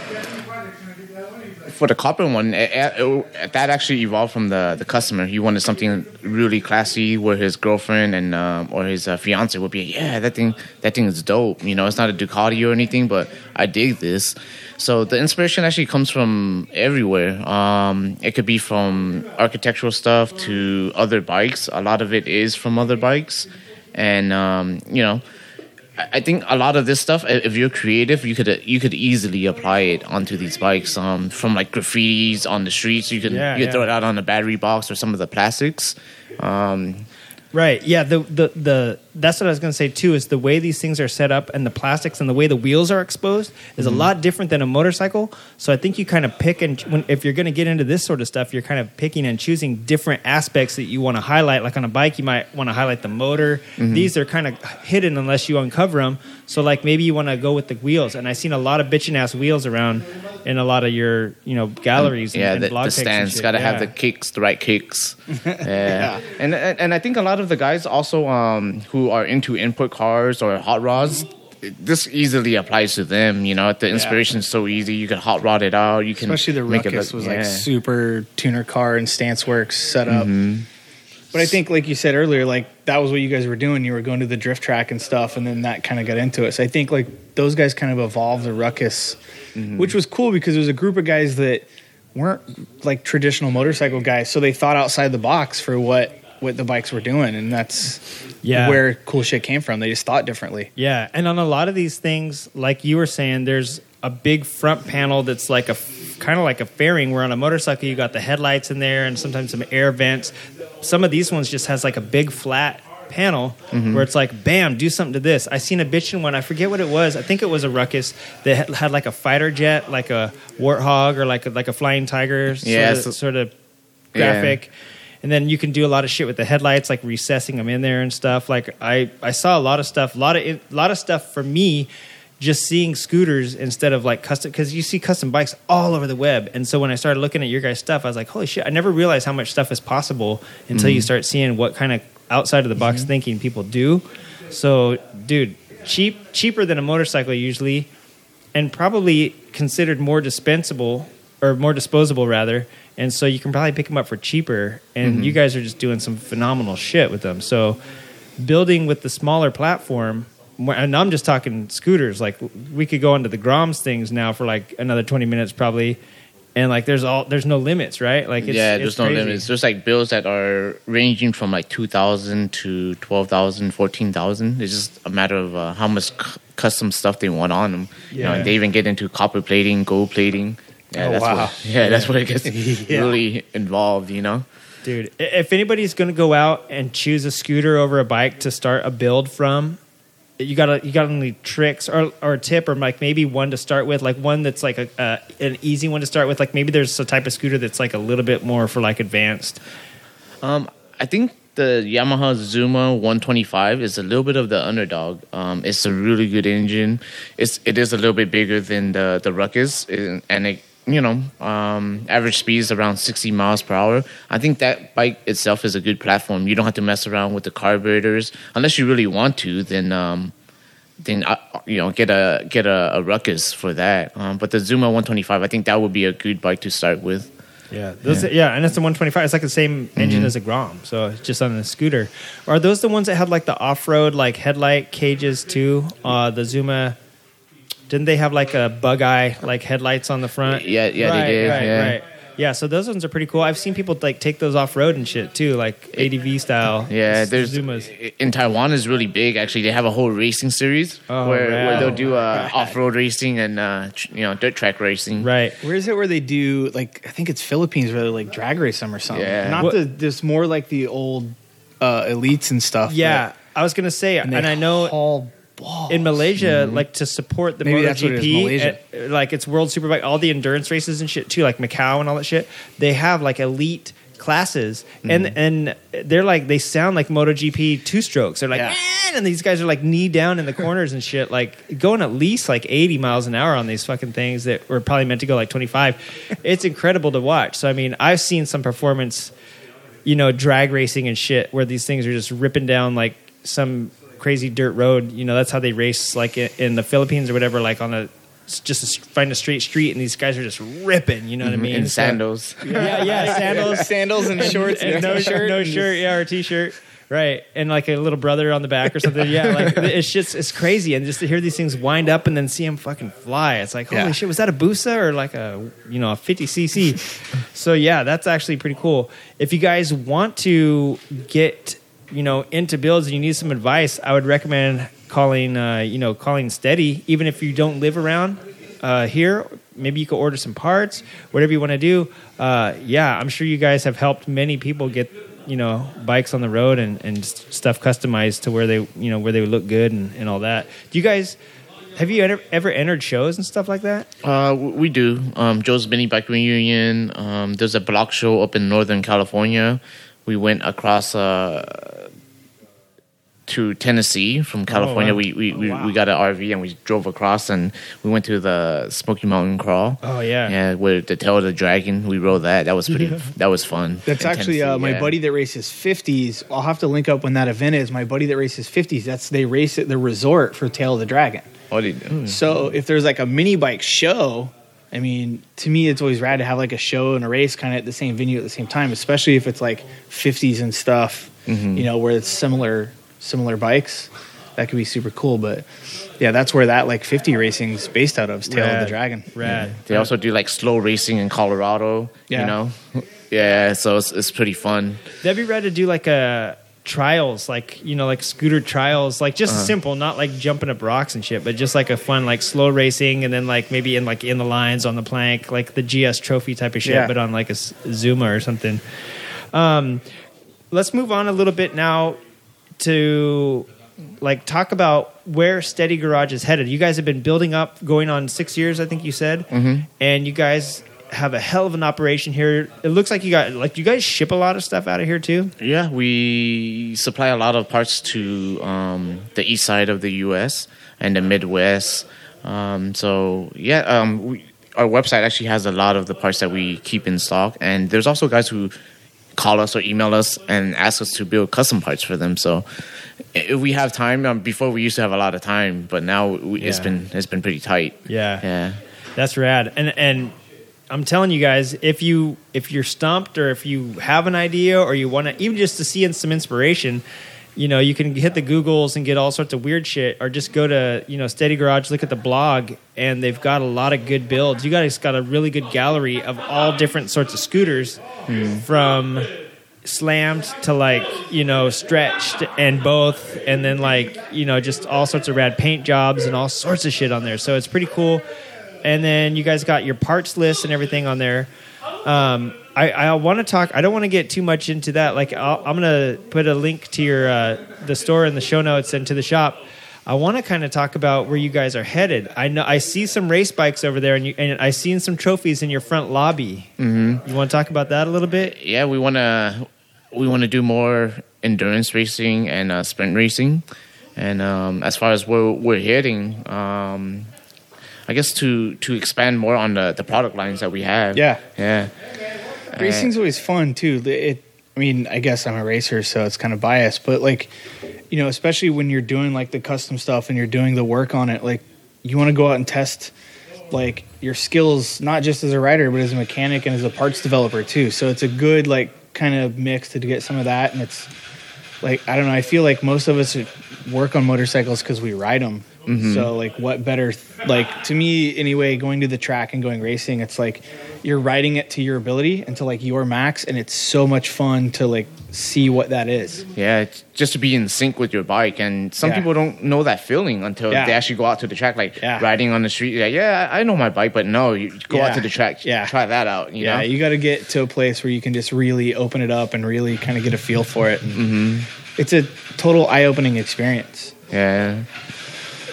for the copper one, it, it, that actually evolved from the, the customer. He wanted something really classy, where his girlfriend and um, or his uh, fiance would be, yeah, that thing that thing is dope. You know, it's not a Ducati or anything, but I dig this. So the inspiration actually comes from everywhere. Um, it could be from architectural stuff to other bikes. A lot of it is from other bikes, and um, you know. I- think a lot of this stuff, if you're creative, you could you could easily apply it onto these bikes. Um, from like graffitis on the streets, you can Yeah, you yeah. throw it out on the battery box or some of the plastics. Um, Right. Yeah. The, the the that's what I was going to say too. Is the way these things are set up and the plastics and the way the wheels are exposed is a lot different than a motorcycle. So I think you kind of pick and when, if you're going to get into this sort of stuff, you're kind of picking and choosing different aspects that you want to highlight. Like on a bike, you might want to highlight the motor. These are kind of hidden unless you uncover them. So like maybe you want to go with the wheels. And I've seen a lot of bitching ass wheels around in a lot of your you know galleries. and- yeah, and the, blog the and stands got to Yeah. have the kicks, the right kicks. (laughs) yeah. And, and and I think a lot of the guys also um, who are into input cars or hot rods. This easily applies to them, you know. The inspiration is so easy. You can hot rod it out. You can Especially the make Ruckus look- was yeah. like super tuner car and stance works set up. Mm-hmm. But I think, like you said earlier, like that was what you guys were doing. You were going to the drift track and stuff, and then that kind of got into it. So I think like those guys kind of evolved the Ruckus, Mm-hmm. which was cool because it was a group of guys that weren't like traditional motorcycle guys. So they thought outside the box for what what the bikes were doing, and that's Yeah. where cool shit came from. They just thought differently. Yeah, and on a lot of these things, like you were saying, there's a big front panel that's like a kind of like a fairing. Where on a motorcycle, you got the headlights in there and sometimes some air vents. Some of these ones just has like a big flat panel mm-hmm. where it's like, bam, do something to this. I seen a bitchin' one. I forget what it was. I think it was a Ruckus that had, like a fighter jet, like a warthog or like a, like a flying tiger. Yeah, sort so- of, sort of Yeah. And then you can do a lot of shit with the headlights, like recessing them in there and stuff. Like I, I saw a lot of stuff, a lot of, a lot of stuff for me, just seeing scooters instead of like custom, because you see custom bikes all over the web. And so when I started looking at your guys' stuff, I was like, holy shit! I never realized how much stuff is possible until you mm. start seeing what kind of outside of the box mm-hmm. thinking people do. So, dude, cheap, cheaper than a motorcycle usually, and probably considered more dispensable or more disposable rather. And so you can probably pick them up for cheaper. And you guys are just doing some phenomenal shit with them. So building with the smaller platform, and I'm just talking scooters. Like we could go into the Groms things now for like another 20 minutes probably. And like there's all there's no limits, right? Like it's, yeah, it's there's no crazy. limits. There's like bills that are ranging from like 2,000 to 12,000, 14,000. It's just a matter of uh, how much c- custom stuff they want on them. You know, and they even get into copper plating, gold plating. Yeah, Oh, that's wow. What, (laughs) yeah, that's what it gets (laughs) really involved, you know? Dude, if anybody's going to go out and choose a scooter over a bike to start a build from, you got you got any tricks or or a tip or like maybe one to start with, like one that's like a uh, an easy one to start with. Like maybe there's a type of scooter that's like a little bit more for like advanced. Um, I think the Yamaha Zuma 125 is a little bit of the underdog. Um, it's a really good engine. It's it is a little bit bigger than the the Ruckus, and it you know um, average speed is around 60 miles per hour. I think that bike itself is a good platform. You don't have to mess around with the carburetors unless you really want to. Then um, then uh, you know get a get a, a Ruckus for that. Um, but the Zuma 125, I think that would be a good bike to start with. Yeah, those, yeah. and it's the 125. It's like the same engine as a Grom, so it's just on a scooter. Are those the ones that had like the off road like headlight cages too? Uh, the Zuma. Didn't they have like a bug eye like headlights on the front? Yeah, yeah, they right, did, Right, yeah. right. Yeah, so those ones are pretty cool. I've seen people like take those off road and shit too, like ADV style. Yeah, there's Zumas. in Taiwan is really big. Actually, they have a whole racing series Oh, where, right. where they'll do uh, (laughs) off-road racing and uh, tr- you know dirt track racing. Right. Where is it where they do like I think it's Philippines where they like drag race them or something? Yeah. Not What- the this more like the old uh, elites and stuff. Yeah, I was gonna say, but- and, I know haul balls. in Malaysia, like to support the Maybe that's what it is, MotoGP, Malaysia. uh, like it's World Superbike, all the endurance races and shit too, like Macau and all that shit. They have like elite classes, and and they're like they sound like MotoGP two strokes. They're like, Yeah. "Man," and these guys are like knee down in the corners and shit, like going at least like eighty miles an hour on these fucking things that were probably meant to go like twenty five. it's incredible to watch. So I mean, I've seen some performance you know, drag racing and shit where these things are just ripping down like some crazy dirt road. You know, that's how they race like in the Philippines or whatever, like on a s- just a s- find a straight street, and these guys are just ripping. You know what I mm-hmm. mean? in So- sandals. (laughs) yeah, yeah, (laughs) sandals, Sandals and shorts and no shirt, no shirt, yeah, or t-shirt. right? And like a little brother on the back or something. Yeah, like (laughs) it's just it's crazy, and just to hear these things wind up and then see them fucking fly, it's like holy Yeah. shit, was that a Busa or like a you know a 50 cc? so yeah, that's actually pretty cool. If you guys want to get you know into builds and you need some advice, I would recommend calling uh, you know calling Steady, even if you don't live around uh, here. Maybe you could order some parts, whatever you want to do. Uh, yeah, I'm sure you guys have helped many people get you know bikes on the road and, and stuff customized to where they you know where they look good and, and all that. Do you guys have you ever, ever entered shows and stuff like that? Uh, we do. Um, Joe's Mini Bike Reunion. Um, there's a block show up in Northern California. We went across uh, to Tennessee from California. wow. We we, we, wow. we got an RV and we drove across and we went to the Smoky Mountain Crawl. Oh yeah, Yeah, with the tail of the dragon, we rode that. That was pretty. (laughs) That was fun. That's actually uh, my yeah. buddy that races 50s. I'll have to link up when that event is. My buddy that races 50s, that's they race at the resort for Tail of the Dragon. What did you So if there's like a mini bike show, I mean, to me, it's always rad to have like a show and a race kind of at the same venue at the same time, especially if it's like 50s and stuff, Mm-hmm. you know, where it's similar similar bikes. That could be super cool. But yeah, that's where that like 50 racing's based out of, is Tail of the Dragon. rad. They also do like slow racing in Colorado. Yeah. You know. (laughs) Yeah, so it's, it's pretty fun. That'd be rad to do like a trials, like you know, like scooter trials, like just simple, not like jumping up rocks and shit, but just like a fun like slow racing, and then like maybe in like in the lines on the plank, like the GS Trophy type of shit, Yeah. but on like a Zuma or something. Um, let's move on a little bit now to like talk about where Steady Garage is headed. You guys have been building up, going on six years, I think you said, mm-hmm. and you guys have a hell of an operation here. It looks like you got like you guys ship a lot of stuff out of here too. Yeah, we supply a lot of parts to um, the east side of the U.S. and the Midwest. Um, so yeah, um, we, our website actually has a lot of the parts that we keep in stock, and there's also guys who call us or email us and ask us to build custom parts for them. So if we have time, um, before we used to have a lot of time, but now we, it's Yeah. been it's been pretty tight. Yeah. Yeah. That's rad. And and I'm telling you guys, if you if you're stumped or if you have an idea or you want to even just to see in some inspiration, you know, you can hit the Googles and get all sorts of weird shit, or just go to you know Steady Garage, look at the blog, and they've got a lot of good builds. You guys got a really good gallery of all different sorts of scooters, from slammed to like you know stretched and both and then like you know just all sorts of rad paint jobs and all sorts of shit on there. So it's pretty cool. And then you guys got your parts list and everything on there. Um, I, I want to talk. I don't want to get too much into that. Like, I'll, I'm gonna put a link to your uh, the store in the show notes and to the shop. I want to kind of talk about where you guys are headed. I know I see some race bikes over there, and you and I seen some trophies in your front lobby. Mm-hmm. You want to talk about that a little bit? yeah, we want to we want to do more endurance racing and uh, sprint racing. And um, as far as where we're heading, um, I guess to to expand more on the, the product lines that we have. Yeah. yeah. Uh, Racing's always fun too. It, I mean, I guess I'm a racer, so it's kind of biased, but like, you know, especially when you're doing like the custom stuff and you're doing the work on it, like, you want to go out and test like your skills, not just as a rider, but as a mechanic and as a parts developer too. So it's a good like kind of mix to get some of that, and it's like I don't know. I feel like most of us work on motorcycles because we ride them. So like, what better? Like to me, anyway, going to the track and going racing, it's like you're riding it to your ability and to like your max, and it's so much fun to like see what that is. Yeah, it's just to be in sync with your bike, and some Yeah. people don't know that feeling until Yeah. they actually go out to the track, like Yeah. riding on the street. Like, yeah, I know my bike, but no, you go out to the track, Yeah. try that out. You yeah, know? you got to get to a place where you can just really open it up and really kind of get a feel for it. Mm-hmm. It's a total eye-opening experience. Yeah.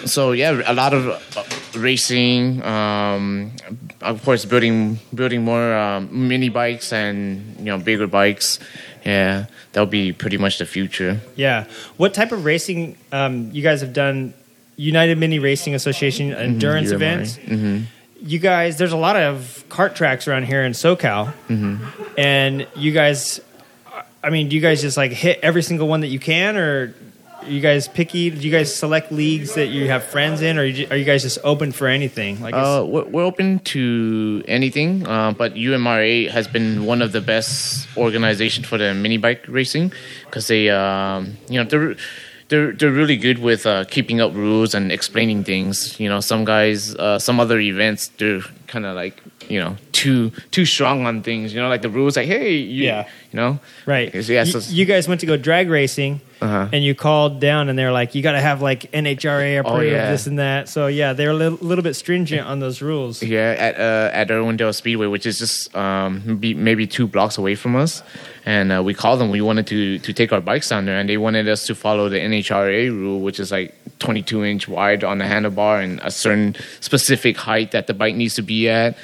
So yeah, a lot of uh, racing. Um, of course, building building more um, mini bikes and you know bigger bikes. Yeah, that'll be pretty much the future. Yeah. What type of racing um, you guys have done? United Mini Racing Association endurance UMRA. events. Mm-hmm. You guys, there's a lot of kart tracks around here in SoCal, Mm-hmm. and you guys, I mean, do you guys just like hit every single one that you can, or Are you guys picky? Do you guys select leagues that you have friends in, or you are you guys just open for anything? Like, Uh, we're, we're open to anything, uh, but UMRA has been one of the best organizations for the mini bike racing because they, um, you know, they're they're they're really good with uh, keeping up rules and explaining things. You know, some guys, uh, some other events, they're kind of like you know too too strong on things. You know, like the rules, like hey, you, Yeah. you know, right? Yeah, so- you, you guys went to go drag racing, Uh-huh. and you called down, and they're like, you got to have like NHRA approved Oh, yeah. this and that. So yeah, they're a little, little bit stringent on those rules. (laughs) Yeah, at uh, at Irwindale Speedway, which is just um, maybe, maybe two blocks away from us, and uh, we called them. We wanted to to take our bikes down there, and they wanted us to follow the NHRA rule, which is like 22 inch wide on the handlebar and a certain specific height that the bike needs to be at.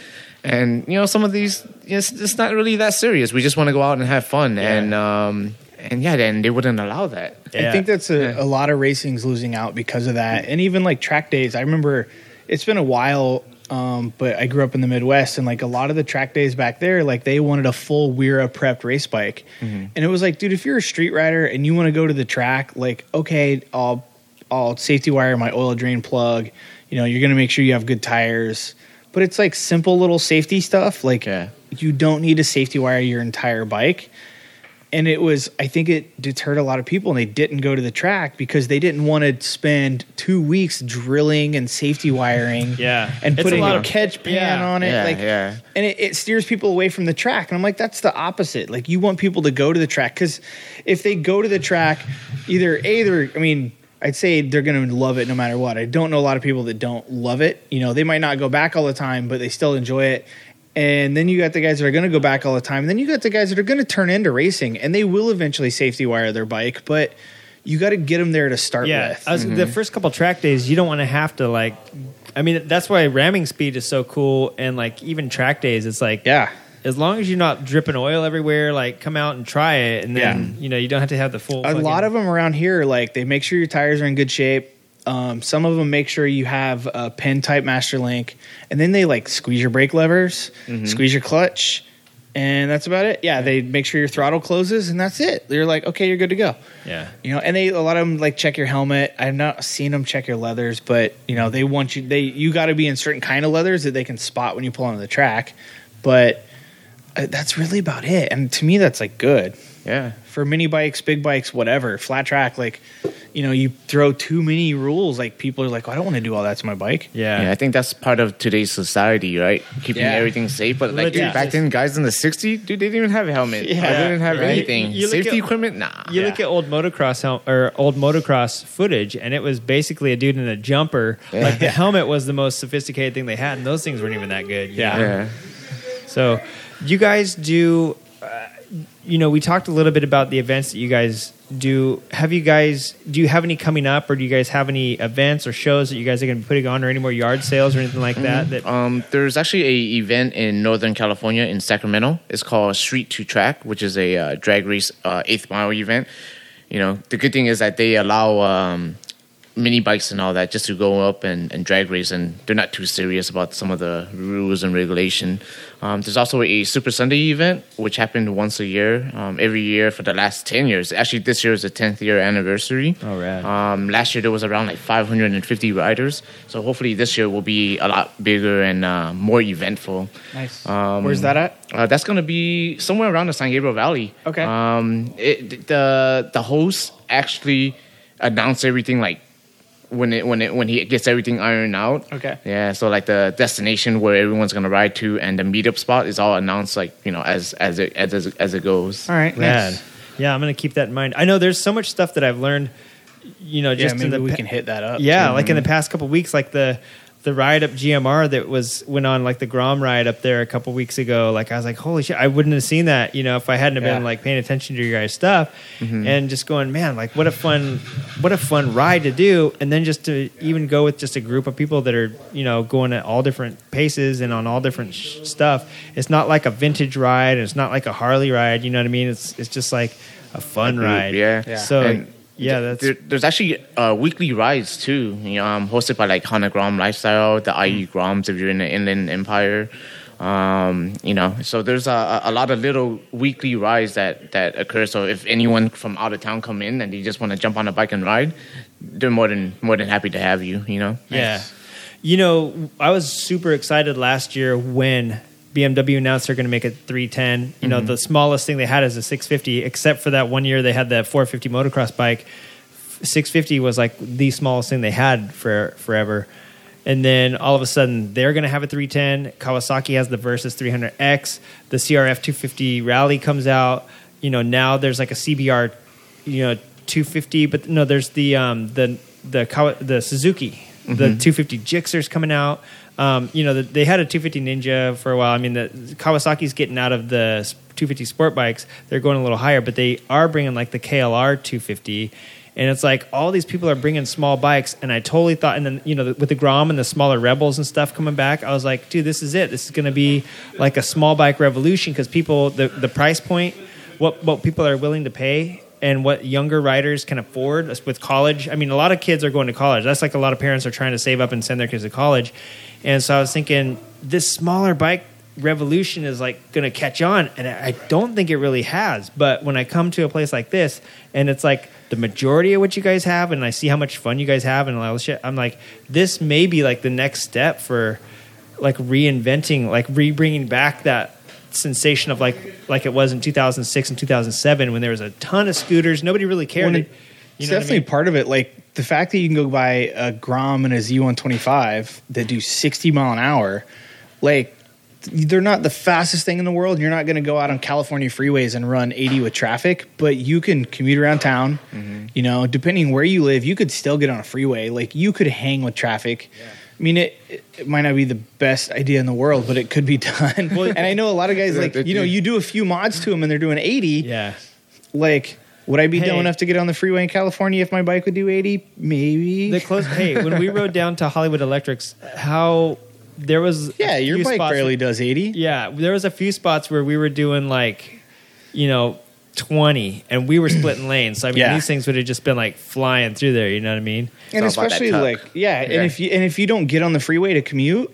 And you know, some of these, it's, it's not really that serious. We just want to go out and have fun, and um, and yeah, then they wouldn't allow that. I think that's a, a lot of racing's losing out because of that. And even like track days, I remember it's been a while, um, but I grew up in the Midwest and like a lot of the track days back there, like they wanted a full Weira prepped race bike. And it was like, dude, if you're a street rider and you want to go to the track, like, okay, I'll, I'll safety wire my oil drain plug. You know, you're going to make sure you have good tires. But it's like simple little safety stuff. Like, Yeah. you don't need to safety wire your entire bike and it was i think it deterred a lot of people and they didn't go to the track because they didn't want to spend two weeks drilling and safety wiring Yeah. and It's a putting lot a of- catch pan yeah. on it Yeah, like yeah. and it, it steers people away from the track and i'm like that's the opposite like you want people to go to the track because if they go to the track either either i mean I'd say they're going to love it no matter what. I don't know a lot of people that don't love it. You know, they might not go back all the time, but they still enjoy it. And then you got the guys that are going to go back all the time. And then you got the guys that are going to turn into racing, and they will eventually safety wire their bike, but you got to get them there to start Yeah, with. I was, the mm-hmm. first couple track days, you don't want to have to like. I mean, that's why ramming speed is so cool, and like even track days, it's like yeah, as long as you're not dripping oil everywhere, like come out and try it, and then you know you don't have to have the full. a lot of them around here like they make sure your tires are in good shape um, some of them make sure you have a pin type master link and then they like squeeze your brake levers squeeze your clutch and that's about it. Yeah they make sure your throttle closes and that's it. They're like okay you're good to go. Yeah, you know and they a lot of them like check your helmet. I've not seen them check your leathers but you know they want you they you got to be in certain kind of leathers that they can spot when you pull onto the track but uh, that's really about it and to me that's like good Yeah. for mini bikes, big bikes, whatever, flat track, like, you know, you throw too many rules, like people are like, I don't want to do all that to my bike. yeah, Yeah, I think that's part of today's society, right? Keeping Yeah. everything safe. But like dude, back then, guys in the '60s, dude, they didn't even have a helmet. Yeah, they didn't have right. anything. You look Safety at- equipment, nah. You look at old motocross hel- or old motocross footage, and it was basically a dude in a jumper. Like the (laughs) helmet was the most sophisticated thing they had, and those things weren't even that good. Yeah. yeah. So, you guys do. Uh, you know, we talked a little bit about the events that you guys do. Have you guys? Do you have any coming up, or do you guys have any events or shows that you guys are going to be putting on, or any more yard sales or anything like that? That Um, there's actually a event in Northern California in Sacramento. It's called Street to Track, which is a uh, drag race uh, eighth mile event. You know, the good thing is that they allow um, mini bikes and all that just to go up and, and drag race, and they're not too serious about some of the rules and regulation. Um, there's also a Super Sunday event, which happened once a year, um, every year for the last 10 years. Actually, this year is the 10th year anniversary. Oh, rad. Um, last year there was around like 550 riders, so hopefully this year will be a lot bigger and uh, more eventful. Nice. Um, Where's that at? Uh, that's gonna be somewhere around the San Gabriel Valley. Okay. Um, it, the the host actually announced everything like when it when it when he gets everything ironed out. Okay. Yeah. So like the destination where everyone's gonna ride to and the meetup spot is all announced like you know as as it as as, as it goes. All right. Rad. Nice. Yeah, I'm going to keep that in mind. I know there's so much stuff that I've learned. You know, Yeah, just in maybe the we can hit that up. Yeah, too. like in the mm-hmm. past couple weeks, like the the ride up GMR that was went on like the Grom ride up there a couple weeks ago. Like I was like, holy shit, I wouldn't have seen that, you know, if I hadn't have been Yeah. Mm-hmm. like paying attention to your guys' stuff and just going, man, like what a fun, what a fun ride to do, and then just to even go with just a group of people that are you know going at all different paces and on all different sh- stuff. It's not like a vintage ride, and it's not like a Harley ride. You know what I mean? It's it's just like a fun group, ride. yeah. Yeah. So. And yeah, that's there, there's actually uh, weekly rides too, you know, um, hosted by like Hana Grom Lifestyle, the IE Groms if you're in the Inland Empire. Um, you know, so there's a, a lot of little weekly rides that that occur. So if anyone from out of town come in and they just want to jump on a bike and ride, they're more than more than happy to have you. You know. Yeah. You know, I was super excited last year when BMW announced they're going to make a 310. You know, the smallest thing they had is a 650, except for that one year they had the 450 motocross bike. 650 was like the smallest thing they had for forever. And then all of a sudden, they're going to have a 310. Kawasaki has the Versys 300X. The CRF 250 Rally comes out. You know, now there's like a CBR, you know, 250. But no, there's the um, the the the Suzuki, the 250 Gixxer's coming out. Um, you know, the, they had a 250 Ninja for a while. I mean, the Kawasaki's getting out of the 250 sport bikes. They're going a little higher, but they are bringing like the KLR 250. And it's like all these people are bringing small bikes, and I totally thought, and then you know, with the Grom and the smaller Rebels and stuff coming back, I was like, dude, this is it. This is going to be like a small bike revolution because people, the the price point, what what people are willing to pay, and what younger riders can afford with college. I mean, a lot of kids are going to college. That's like a lot of parents are trying to save up and send their kids to college. And so I was thinking, this smaller bike revolution is like going to catch on, and I don't think it really has. But when I come to a place like this, and it's like the majority of what you guys have, and I see how much fun you guys have, and all this shit, I'm like, this may be like the next step for like reinventing, like re-bringing back that sensation of like like it was in 2006 and 2007 when there was a ton of scooters. Nobody really cared. Well, it- you it's know what I definitely mean? part of it. Like the fact that you can go buy a Grom and a Z125 that do 60 mile an hour, like they're not the fastest thing in the world. You're not going to go out on California freeways and run 80 with traffic, but you can commute around town. Mm-hmm. You know, depending where you live, you could still get on a freeway. Like you could hang with traffic. I mean, it, it might not be the best idea in the world, but it could be (laughs) done. and I know a lot of guys like you know you do a few mods to them and they're doing 80 Yeah. like would I be Hey. dumb enough to get on the freeway in California if my bike would do 80? Maybe. The close. hey, when we rode down to Hollywood Electrics, how there was yeah, your few bike spots- barely does 80. Yeah, there was a few spots where we were doing like, you know, twenty, and we were splitting lanes. So I mean, Yeah. these things would have just been like flying through there. You know what I mean? and all about that especially like yeah, Yeah. and if you and if you don't get on the freeway to commute,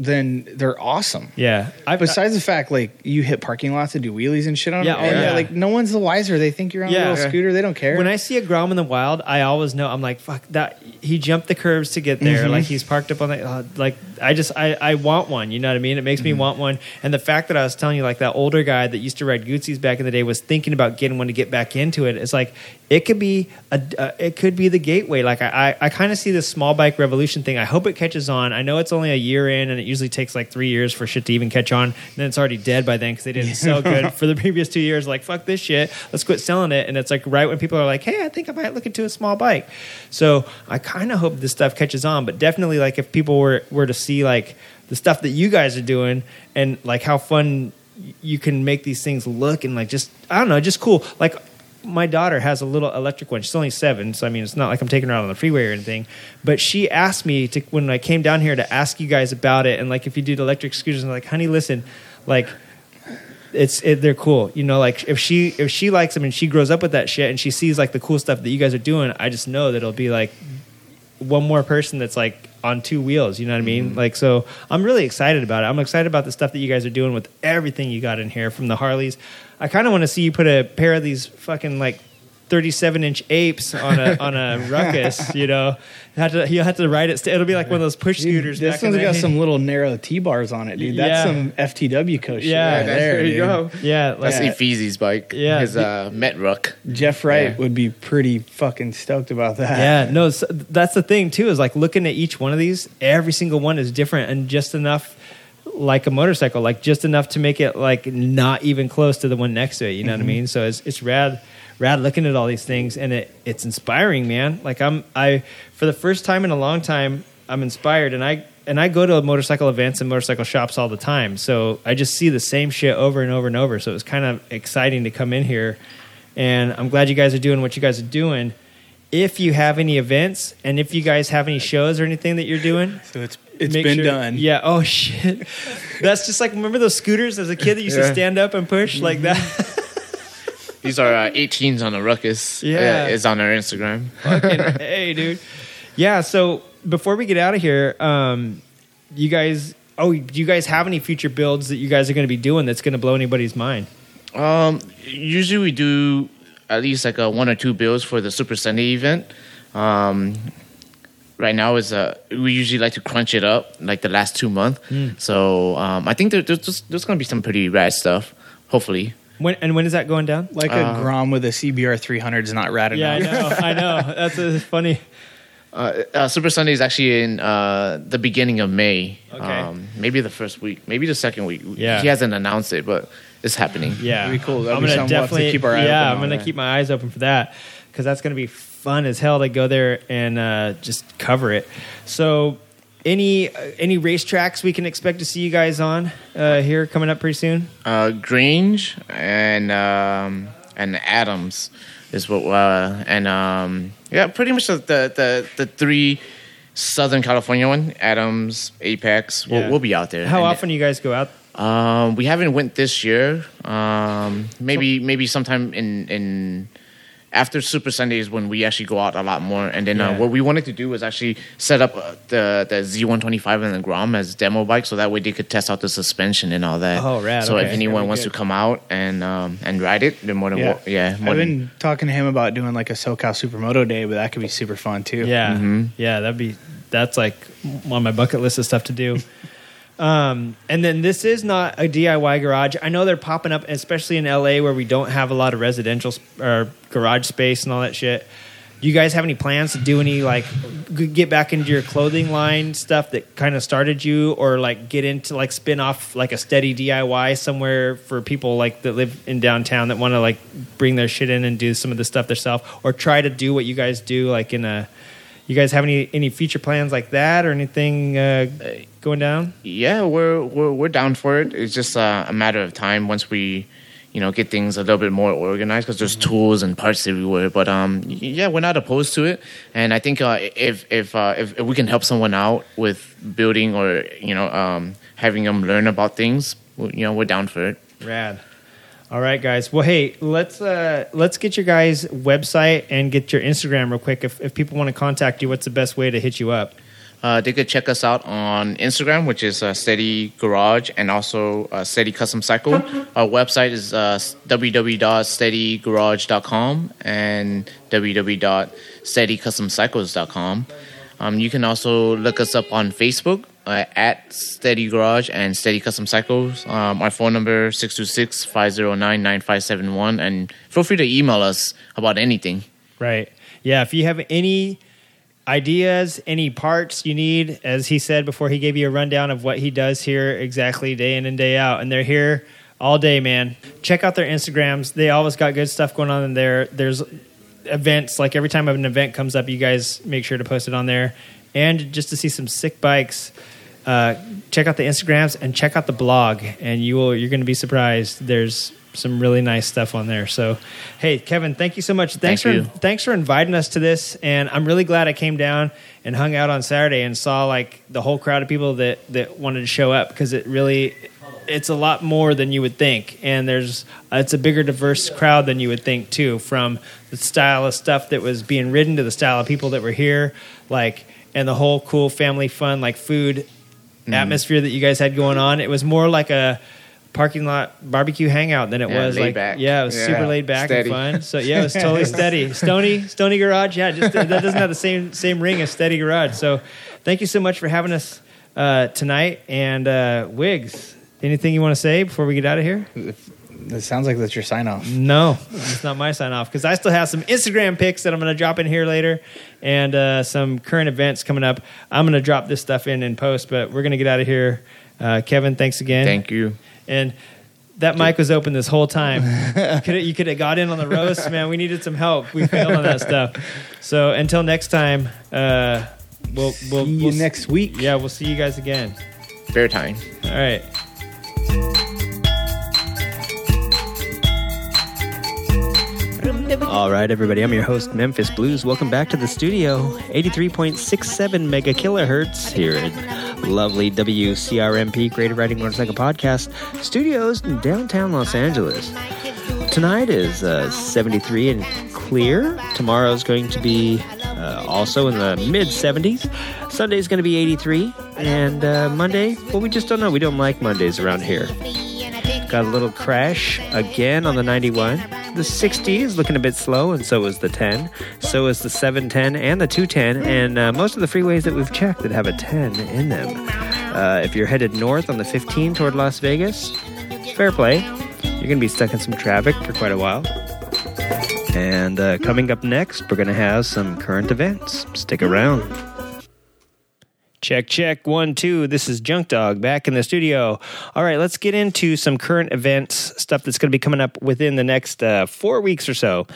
then they're awesome. Yeah. I, Besides the fact like you hit parking lots and do wheelies and shit on Yeah, them, oh, yeah. like no one's the wiser. They think you're on Yeah. a little scooter. They don't care. when I see a Grom in the wild, I always know I'm like, fuck that. He jumped the curves to get there. Mm-hmm. Like he's parked up on the uh, like. I just I I want one. You know what I mean? It makes me Mm-hmm. want one. And the fact that I was telling you like that older guy that used to ride Guzzis back in the day was thinking about getting one to get back into it. It's like it could be a uh, it could be the gateway. Like I I, I kind of see this small bike revolution thing. I hope it catches on. I know it's only a year in, and it usually takes like three years for shit to even catch on. And then it's already dead by then because they didn't sell good (laughs) for the previous two years. Like fuck this shit. Let's quit selling it. And it's like right when people are like, hey, I think I might look into a small bike. So I kind of hope this stuff catches on. But definitely like if people were were to see like the stuff that you guys are doing and like how fun you can make these things look and like just I don't know, just cool. Like my daughter has a little electric one. She's only seven, so I mean, it's not like I'm taking her out on the freeway or anything. But she asked me to when I came down here to ask you guys about it and like if you did electric scooters. And I'm like, honey, listen, like it's it, they're cool. You know, like if she if she likes them and she grows up with that shit and she sees like the cool stuff that you guys are doing, I just know that it'll be like one more person that's like on two wheels. You know what I mean? Mm-hmm. Like so, I'm really excited about it. I'm excited about the stuff that you guys are doing with everything you got in here from the Harleys. I kind of want to see you put a pair of these fucking like 37 inch apes on a on a (laughs) ruckus. You know, you have to you have to ride it. St- it'll be like one of those push Dude, scooters. this back in one's the got day. some little narrow T bars on it, dude. That's Yeah. some FTW coach. Yeah, right there, there you dude. go. Yeah, like, That's Ephesi's bike. Yeah. His uh, Metruck. Jeff Wright Yeah. would be pretty fucking stoked about that. Yeah, no, so that's the thing too. Is like looking at each one of these. Every single one is different and just enough like a motorcycle, like just enough to make it like not even close to the one next to it. You know what I mm-hmm. mean? So it's it's rad, rad looking at all these things, and it it's inspiring, man. Like I'm I for the first time in a long time, I'm inspired, and I and I go to motorcycle events and motorcycle shops all the time. So I just see the same shit over and over and over. So it was kind of exciting to come in here, and I'm glad you guys are doing what you guys are doing. If you have any events and if you guys have any shows or anything that you're doing, (laughs) So it's it's make been sure- done. Yeah. Oh shit. That's just like remember those scooters as a kid that used to stand up and push like that. (laughs) These are uh, 18s on the Ruckus. Yeah. Uh, it's on our Instagram. Fucking (laughs) hey, dude. Yeah. So before we get out of here, um, you guys oh, do you guys have any future builds that you guys are going to be doing that's going to blow anybody's mind? Um, usually we do at least like a one or two builds for the Super Sunday event. Um, right now is uh we usually like to crunch it up like the last two months. So um, I think there, there's just, there's gonna be some pretty rad stuff. Hopefully, When and when is that going down? Like a Grom with a CBR 300 is not rad enough. Yeah, I enough. know. I know. (laughs) That's uh, funny. uh, uh, Super Sunday is actually in uh, the beginning of May. Okay. Um, maybe the first week, maybe the second week. Yeah. he hasn't announced it, but it's happening. Yeah, That'd be cool. That'd I'm be gonna something we'll definitely keep our eye yeah. open I'm gonna keep my eyes open for that because that's gonna be fun as hell to go there and uh, just cover it. So, any uh, any racetracks we can expect to see you guys on uh, here coming up pretty soon? uh, Grange and um, and Adams is what uh, and um, yeah, pretty much the, the the the three Southern California one, Adams, Apex. We'll, Yeah. we'll be out there. How And, often do you guys go out? Um, we haven't went this year. Um, maybe maybe sometime in in after Super Sundays when we actually go out a lot more. And then Yeah. uh, what we wanted to do was actually set up uh, the the Z125 and the Grom as demo bikes, so that way they could test out the suspension and all that. Oh, rad, So okay. if anyone wants good. to come out and um, and ride it, they're more than Yeah. wel- yeah. more I've than- been talking to him about doing like a SoCal Supermoto day, but that could be super fun too. Yeah, Mm-hmm. yeah, that'd be that's like on my bucket list of stuff to do. Um, and then this is not a DIY garage. I know they're popping up, especially in LA where we don't have a lot of residential sp- or garage space and all that shit. Do you guys have any plans to do any like g- get back into your clothing line stuff that kind of started you, or like get into like spin off like a steady DIY somewhere for people like that live in downtown that want to like bring their shit in and do some of the stuff themselves, or try to do what you guys do like in a you guys have any any future plans like that or anything uh, going down? yeah, we're we're we're down for it. It's just uh, a matter of time once we, you know, get things a little bit more organized because there's tools and parts everywhere. But um, yeah, we're not opposed to it, and I think uh, if if, uh, if if we can help someone out with building or you know um, having them learn about things, you know, we're down for it. Rad. All right, guys. Well, hey, let's uh, let's get your guys' website and get your Instagram real quick. If if people want to contact you, what's the best way to hit you up? Uh, they could check us out on Instagram, which is uh, Steady Garage, and also uh, Steady Custom Cycle. Our website is uh, www.steadygarage.com and www.steadycustomcycles.com. Um, you can also look us up on Facebook uh, at Steady Garage and Steady Custom Cycles. Um, our phone number 626-509-9571 and feel free to email us about anything. Right. Yeah. If you have any ideas, any parts you need, as he said before, he gave you a rundown of what he does here exactly day in and day out, and they're here all day, man. Check out their Instagrams. They always got good stuff going on in there. There's events like every time an event comes up, you guys make sure to post it on there, and just to see some sick bikes. Uh, check out the Instagrams and check out the blog, and you will you're going to be surprised. There's some really nice stuff on there. So, hey, Kevin, thank you so much. Thanks Thank for you. thanks for inviting us to this, and I'm really glad I came down and hung out on Saturday and saw like the whole crowd of people that that wanted to show up because it really it's a lot more than you would think, and there's it's a bigger diverse crowd than you would think too. From the style of stuff that was being ridden to the style of people that were here, like and the whole cool family fun like food Mm-hmm. atmosphere that you guys had going on. It was more like a parking lot barbecue hangout than it Yeah, was laid like back. yeah, it was Yeah, super laid back steady. and fun. So yeah, it was (laughs) totally steady. Stony Stony Garage, yeah, just that doesn't have the same same ring as Steady Garage. So thank you so much for having us uh, tonight. And uh, Wiggs, anything you want to say before we get out of here? It sounds like that's your sign off. No, it's not my sign off because I still have some Instagram pics that I'm going to drop in here later and uh, some current events coming up. I'm going to drop this stuff in in post, but we're going to get out of here. Uh, Kevin, thanks again. Thank you. And that mic was open this whole time. You could you could have got in on the roast, man. We needed some help. We failed on that stuff. So until next time, uh, we'll we'll, See you we'll next week. Yeah, we'll see you guys again. Fair time. All right. All right, everybody. I'm your host, Memphis Blues. Welcome back to the studio. 83.67 mega kilohertz here in lovely WCRMP Creative Riding Motorcycle Podcast studios in downtown Los Angeles. Tonight is uh, 73 and clear. Tomorrow's going to be uh, also in the mid 70s. Sunday's going to be 83. And uh, Monday, well, we just don't know. We don't like Mondays around here. Got a little crash again on the 91. The 60 is looking a bit slow, and so is the 10. So is the 710 and the 210, and uh, most of the freeways that we've checked that have a 10 in them. Uh, if you're headed north on the 15 toward Las Vegas, fair play. You're going to be stuck in some traffic for quite a while. And uh, coming up next, we're going to have some current events. Stick around. Check, check, one, two. This is Junk Dog back in the studio. All right, let's get into some current events, stuff that's going to be coming up within the next uh, four weeks or so.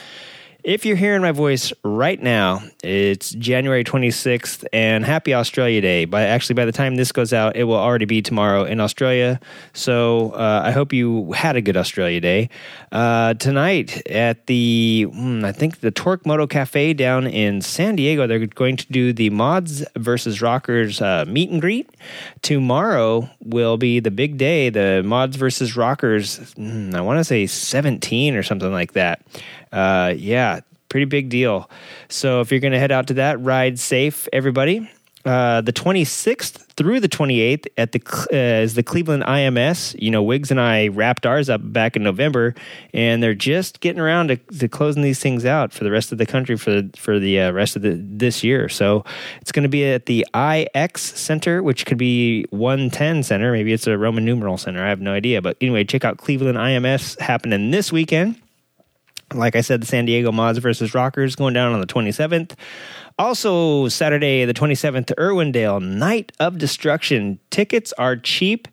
If you're hearing my voice right now, it's January 26th and happy Australia Day. By actually, by the time this goes out, it will already be tomorrow in Australia. So uh, I hope you had a good Australia Day. Uh, tonight at the, hmm, I think the Torque Moto Cafe down in San Diego, they're going to do the Mods versus Rockers uh, meet and greet. Tomorrow will be the big day, the Mods versus Rockers. hmm, I want to say 17 or something like that. Uh, yeah, pretty big deal. So if you're going to head out to that, ride safe, everybody. Uh, the 26th through the 28th at the uh, is the Cleveland IMS. You know, Wiggs and I wrapped ours up back in November, and they're just getting around to, to closing these things out for the rest of the country for for the uh, rest of the, this year. So it's going to be at the IX Center, which could be 110 Center. Maybe it's a Roman numeral center. I have no idea. But anyway, check out Cleveland IMS happening this weekend. Like I said, the San Diego Mods versus Rockers going down on the 27th. Also, Saturday, the 27th, to Irwindale, Night of Destruction. Tickets are cheap,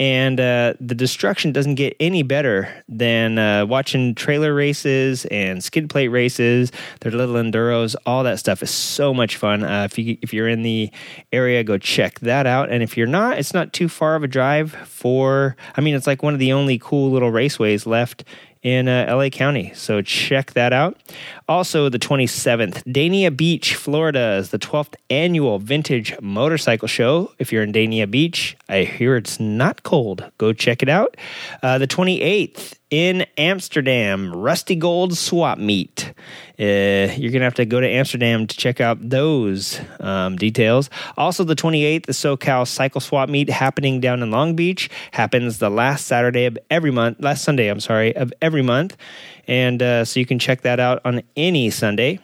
and uh, the destruction doesn't get any better than uh, watching trailer races and skid plate races. Their little enduros, all that stuff is so much fun. Uh, if you if you're in the area, go check that out. And if you're not, it's not too far of a drive. For I mean, it's like one of the only cool little raceways left in uh, LA County. So check that out. Also, the 27th, Dania Beach, Florida, is the 12th annual Vintage Motorcycle Show. If you're in Dania Beach, I hear it's not cold. Go check it out. Uh, the 28th, in Amsterdam, Rusty Gold Swap Meet. Uh, you're going to have to go to Amsterdam to check out those um, details. Also, the 28th, the SoCal Cycle Swap Meet happening down in Long Beach happens the last Saturday of every month, last Sunday, I'm sorry, of every month. And uh, so you can check that out on any Sunday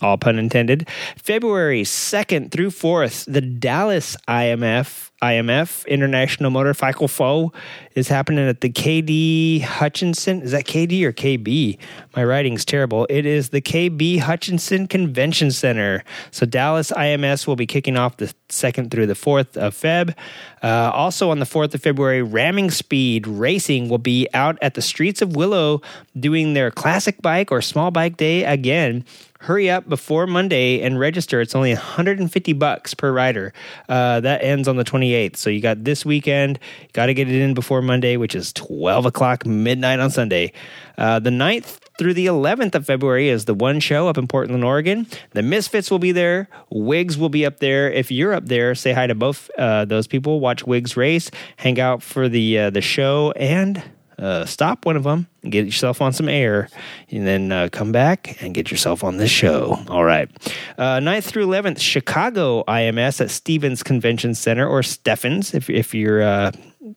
all pun intended. February 2nd through 4th, the Dallas IMF IMF International Motorcycle Foe is happening at the KD Hutchinson. Is that KD or KB? My writing's terrible. It is the KB Hutchinson Convention Center. So Dallas IMS will be kicking off the 2nd through the 4th of Feb. Uh, also on the 4th of February, Ramming Speed Racing will be out at the streets of Willow doing their classic bike or small bike day again hurry up before Monday and register. It's only 150 bucks per rider. Uh, that ends on the 28th. So you got this weekend. Got to get it in before Monday, which is 12 o'clock midnight on Sunday. Uh, the 9th through the 11th of February is the one show up in Portland, Oregon. The Misfits will be there. Wigs will be up there. If you're up there, say hi to both uh, those people. Watch Wigs race. Hang out for the uh, the show and uh, stop one of them, get yourself on some air, and then uh, come back and get yourself on this show. All right. Uh, 9th through 11th, Chicago IMS at Stephens Convention Center, or Steffens, if, if you're. Uh,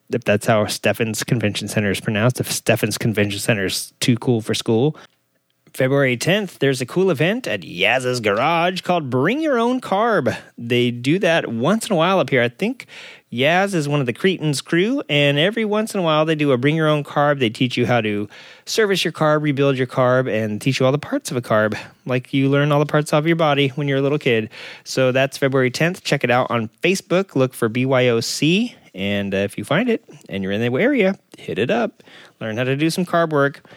if that's how Steffens Convention Center is pronounced, if Steffens Convention Center is too cool for school. February 10th, there's a cool event at Yaz's Garage called Bring Your Own Carb. They do that once in a while up here. I think Yaz is one of the Cretans crew, and every once in a while they do a bring your own carb. They teach you how to service your carb, rebuild your carb, and teach you all the parts of a carb, like you learn all the parts of your body when you're a little kid. So that's February 10th. Check it out on Facebook. Look for BYOC, and uh, if you find it and you're in the area, hit it up. Learn how to do some carb work.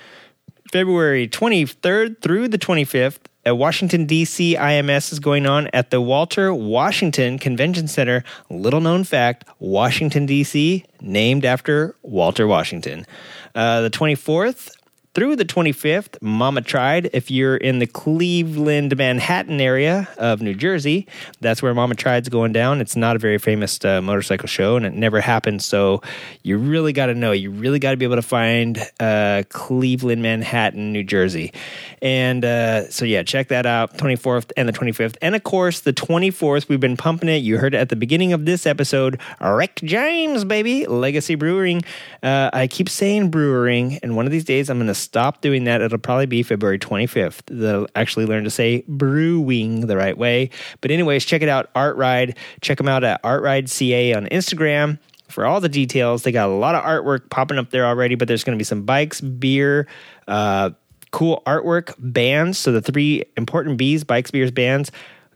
February 23rd through the 25th, Washington, D.C. IMS is going on at the Walter Washington Convention Center. Little known fact Washington, D.C., named after Walter Washington. Uh, the 24th through the 25th. Mama Tried. If you're in the Cleveland, Manhattan area of New Jersey, that's where Mama Tried's going down. It's not a very famous uh, motorcycle show, and it never happened. So you really got to know. You really got to be able to find uh, Cleveland, Manhattan, New Jersey. And uh, so, yeah, check that out 24th and the 25th. And of course, the 24th, we've been pumping it. You heard it at the beginning of this episode. Rick James, baby, Legacy Brewing. Uh, I keep saying brewing, and one of these days I'm going to stop doing that. It'll probably be February 25th. They'll actually learn to say brewing the right way. But, anyways, check it out, Art Ride. Check them out at Art Ride CA on Instagram for all the details. They got a lot of artwork popping up there already, but there's going to be some bikes, beer, uh, cool artwork, bands. So the three important B's, bikes, beers, bands,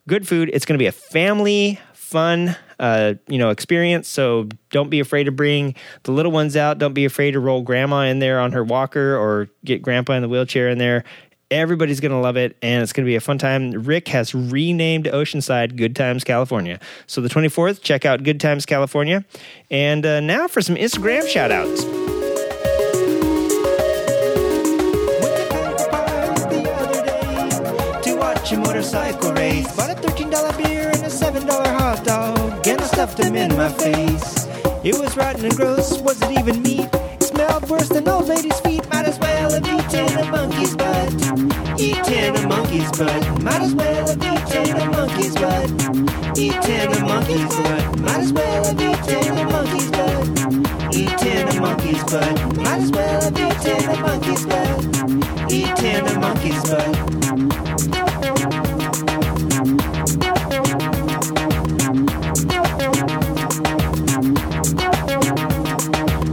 good food. It's going to be a family fun, uh, you know, experience. So don't be afraid to bring the little ones out. Don't be afraid to roll grandma in there on her walker or get grandpa in the wheelchair in there. Everybody's going to love it, and it's going to be a fun time. Rick has renamed Oceanside Good Times California. So the 24th, check out Good Times California. And uh, now for some Instagram shout outs. to watch a motorcycle race. Bought a $13 beer and a $7 hot dog, stuffed them in my face. It was rotten and gross, was it even meat? It smelled worse than old lady's feet. Might as well have eaten a monkey's butt. Eaten a monkey's butt. Might as well have eaten a monkey's butt. Eaten a monkey's butt. Might as well have eaten a monkey's butt. Eaten a monkey's butt. Might as well have eaten a monkey's butt. Eaten a monkey's butt.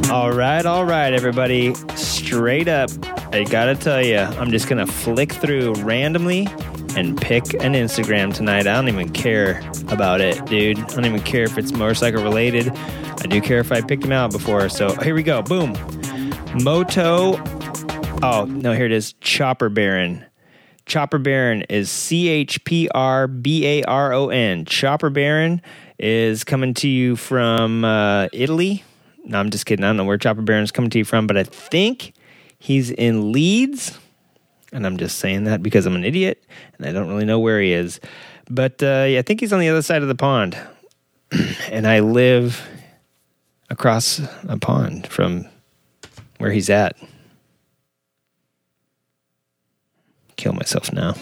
(laughs) All right, all right, everybody. Straight up, I gotta tell you, I'm just gonna flick through randomly and pick an Instagram tonight. I don't even care about it, dude. I don't even care if it's motorcycle related. I do care if I picked him out before. So here we go. Boom. Moto. Oh, no, here it is. Chopper Baron. Chopper Baron is C H P R B A R O N. Chopper Baron is coming to you from uh, Italy. No, I'm just kidding. I don't know where Chopper Baron's coming to you from, but I think he's in Leeds. And I'm just saying that because I'm an idiot and I don't really know where he is. But uh, yeah, I think he's on the other side of the pond. (clears throat) and I live across a pond from where he's at. Kill myself now.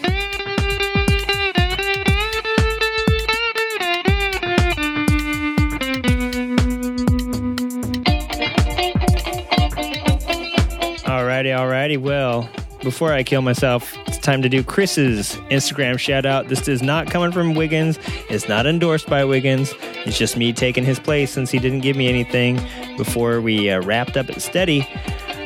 Alrighty, alrighty. Well, before I kill myself, it's time to do Chris's Instagram shout out. This is not coming from Wiggins. It's not endorsed by Wiggins. It's just me taking his place since he didn't give me anything before we uh, wrapped up at Steady.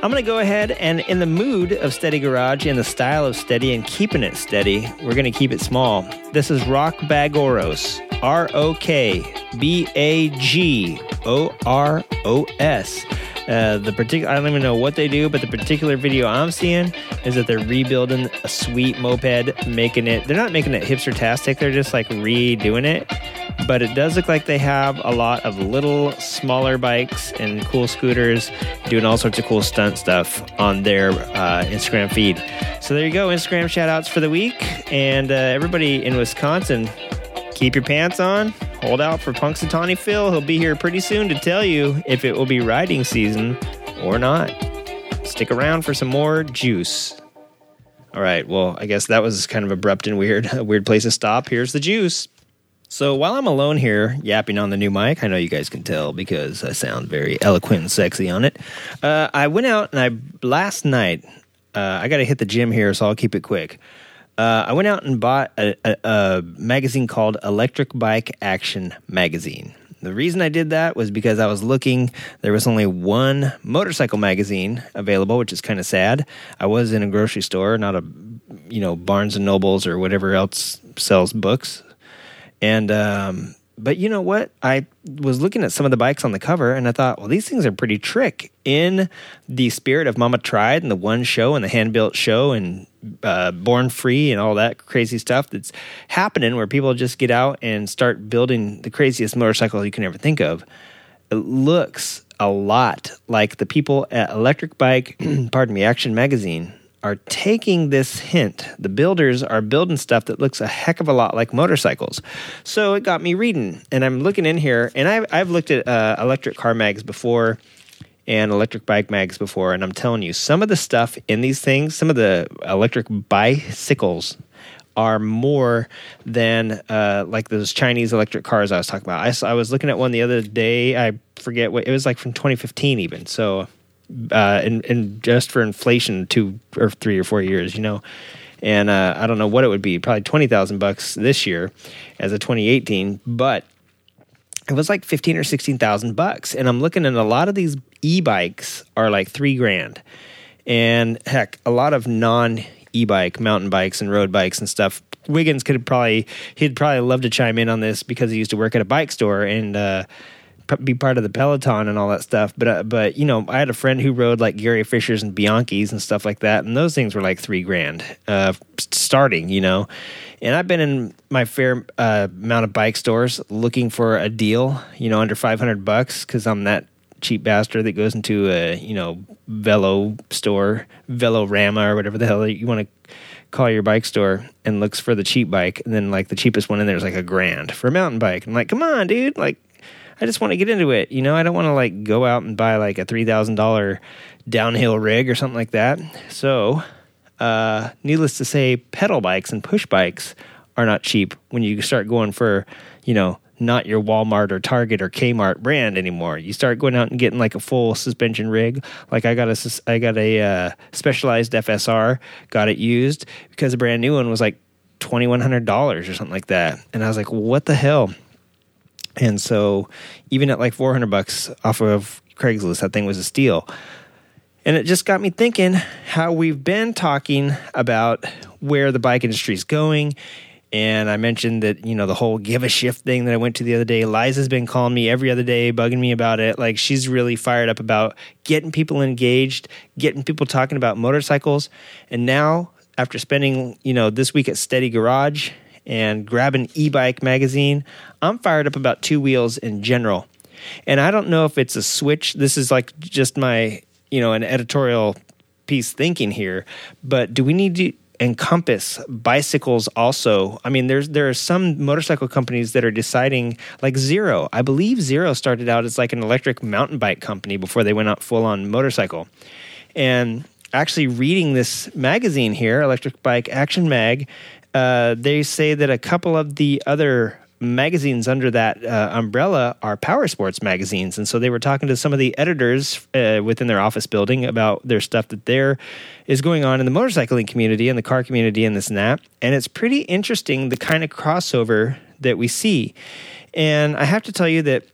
I'm going to go ahead and, in the mood of Steady Garage, in the style of Steady and keeping it steady, we're going to keep it small. This is Rock Bagoros. R O K B A G O R O S. Uh, the particular, I don't even know what they do, but the particular video I'm seeing is that they're rebuilding a sweet moped, making it. They're not making it hipster-tastic. They're just like redoing it. But it does look like they have a lot of little, smaller bikes and cool scooters doing all sorts of cool stunt stuff on their uh, Instagram feed. So there you go, Instagram shout outs for the week. And uh, everybody in Wisconsin, keep your pants on. Hold out for Punxsutawney Phil. He'll be here pretty soon to tell you if it will be riding season or not. Stick around for some more juice. All right. Well, I guess that was kind of abrupt and weird. (laughs) A weird place to stop. Here's the juice. So while I'm alone here yapping on the new mic, I know you guys can tell because I sound very eloquent and sexy on it. Uh, I went out and I last night. Uh, I got to hit the gym here, so I'll keep it quick. Uh, I went out and bought a, a, a magazine called Electric Bike Action Magazine. The reason I did that was because I was looking, there was only one motorcycle magazine available, which is kind of sad. I was in a grocery store, not a, you know, Barnes and Nobles or whatever else sells books. And, um, but you know what? I was looking at some of the bikes on the cover and I thought, well, these things are pretty trick in the spirit of Mama Tried and the one show and the hand built show and uh, Born Free and all that crazy stuff that's happening where people just get out and start building the craziest motorcycle you can ever think of. It looks a lot like the people at Electric Bike, (clears throat) pardon me, Action Magazine are taking this hint. The builders are building stuff that looks a heck of a lot like motorcycles. So it got me reading, and I'm looking in here, and I've, I've looked at uh, electric car mags before and electric bike mags before, and I'm telling you, some of the stuff in these things, some of the electric bicycles are more than uh, like those Chinese electric cars I was talking about. I, I was looking at one the other day. I forget what it was like from 2015 even. So, uh, and, and just for inflation, two or three or four years, you know. And uh, I don't know what it would be, probably twenty thousand bucks this year, as a 2018. But it was like fifteen or sixteen thousand bucks. And I'm looking at a lot of these e-bikes are like three grand, and heck, a lot of non e-bike, mountain bikes, and road bikes and stuff. Wiggins could probably he'd probably love to chime in on this because he used to work at a bike store and uh, be part of the peloton and all that stuff. But uh, but you know, I had a friend who rode like Gary Fisher's and Bianchi's and stuff like that, and those things were like three grand uh, starting. You know, and I've been in my fair uh, amount of bike stores looking for a deal. You know, under five hundred bucks because I'm that cheap bastard that goes into a you know velo store, Velorama or whatever the hell you want to call your bike store, and looks for the cheap bike, and then like the cheapest one in there is like a grand for a mountain bike. I'm like, come on, dude, like. I just want to get into it. You know, I don't want to like go out and buy like a three thousand dollar downhill rig or something like that. So, uh, needless to say, pedal bikes and push bikes are not cheap when you start going for, you know, not your Walmart or Target or Kmart brand anymore. You start going out and getting like a full suspension rig. Like I got a I got a uh, specialized FSR, got it used because a brand new one was like twenty one hundred dollars or something like that, and I was like, what the hell? And so, even at like four hundred bucks off of Craigslist, that thing was a steal. And it just got me thinking how we've been talking about where the bike industry is going and I mentioned that, you know, the whole give a shift thing that I went to the other day. Liza's been calling me every other day, bugging me about it. Like she's really fired up about getting people engaged, getting people talking about motorcycles. And now, after spending, you know, this week at Steady Garage and grab an e bike magazine, I'm fired up about two wheels in general. And I don't know if it's a switch. This is like just my, you know, an editorial piece thinking here, but do we need to encompass bicycles also i mean there's there are some motorcycle companies that are deciding like zero i believe zero started out as like an electric mountain bike company before they went out full on motorcycle and actually reading this magazine here electric bike action mag uh, they say that a couple of the other magazines under that uh, umbrella are power sports magazines. And so they were talking to some of the editors uh, within their office building about their stuff that there is going on in the motorcycling community and the car community and this and that. And it's pretty interesting the kind of crossover that we see. And i have to tell you that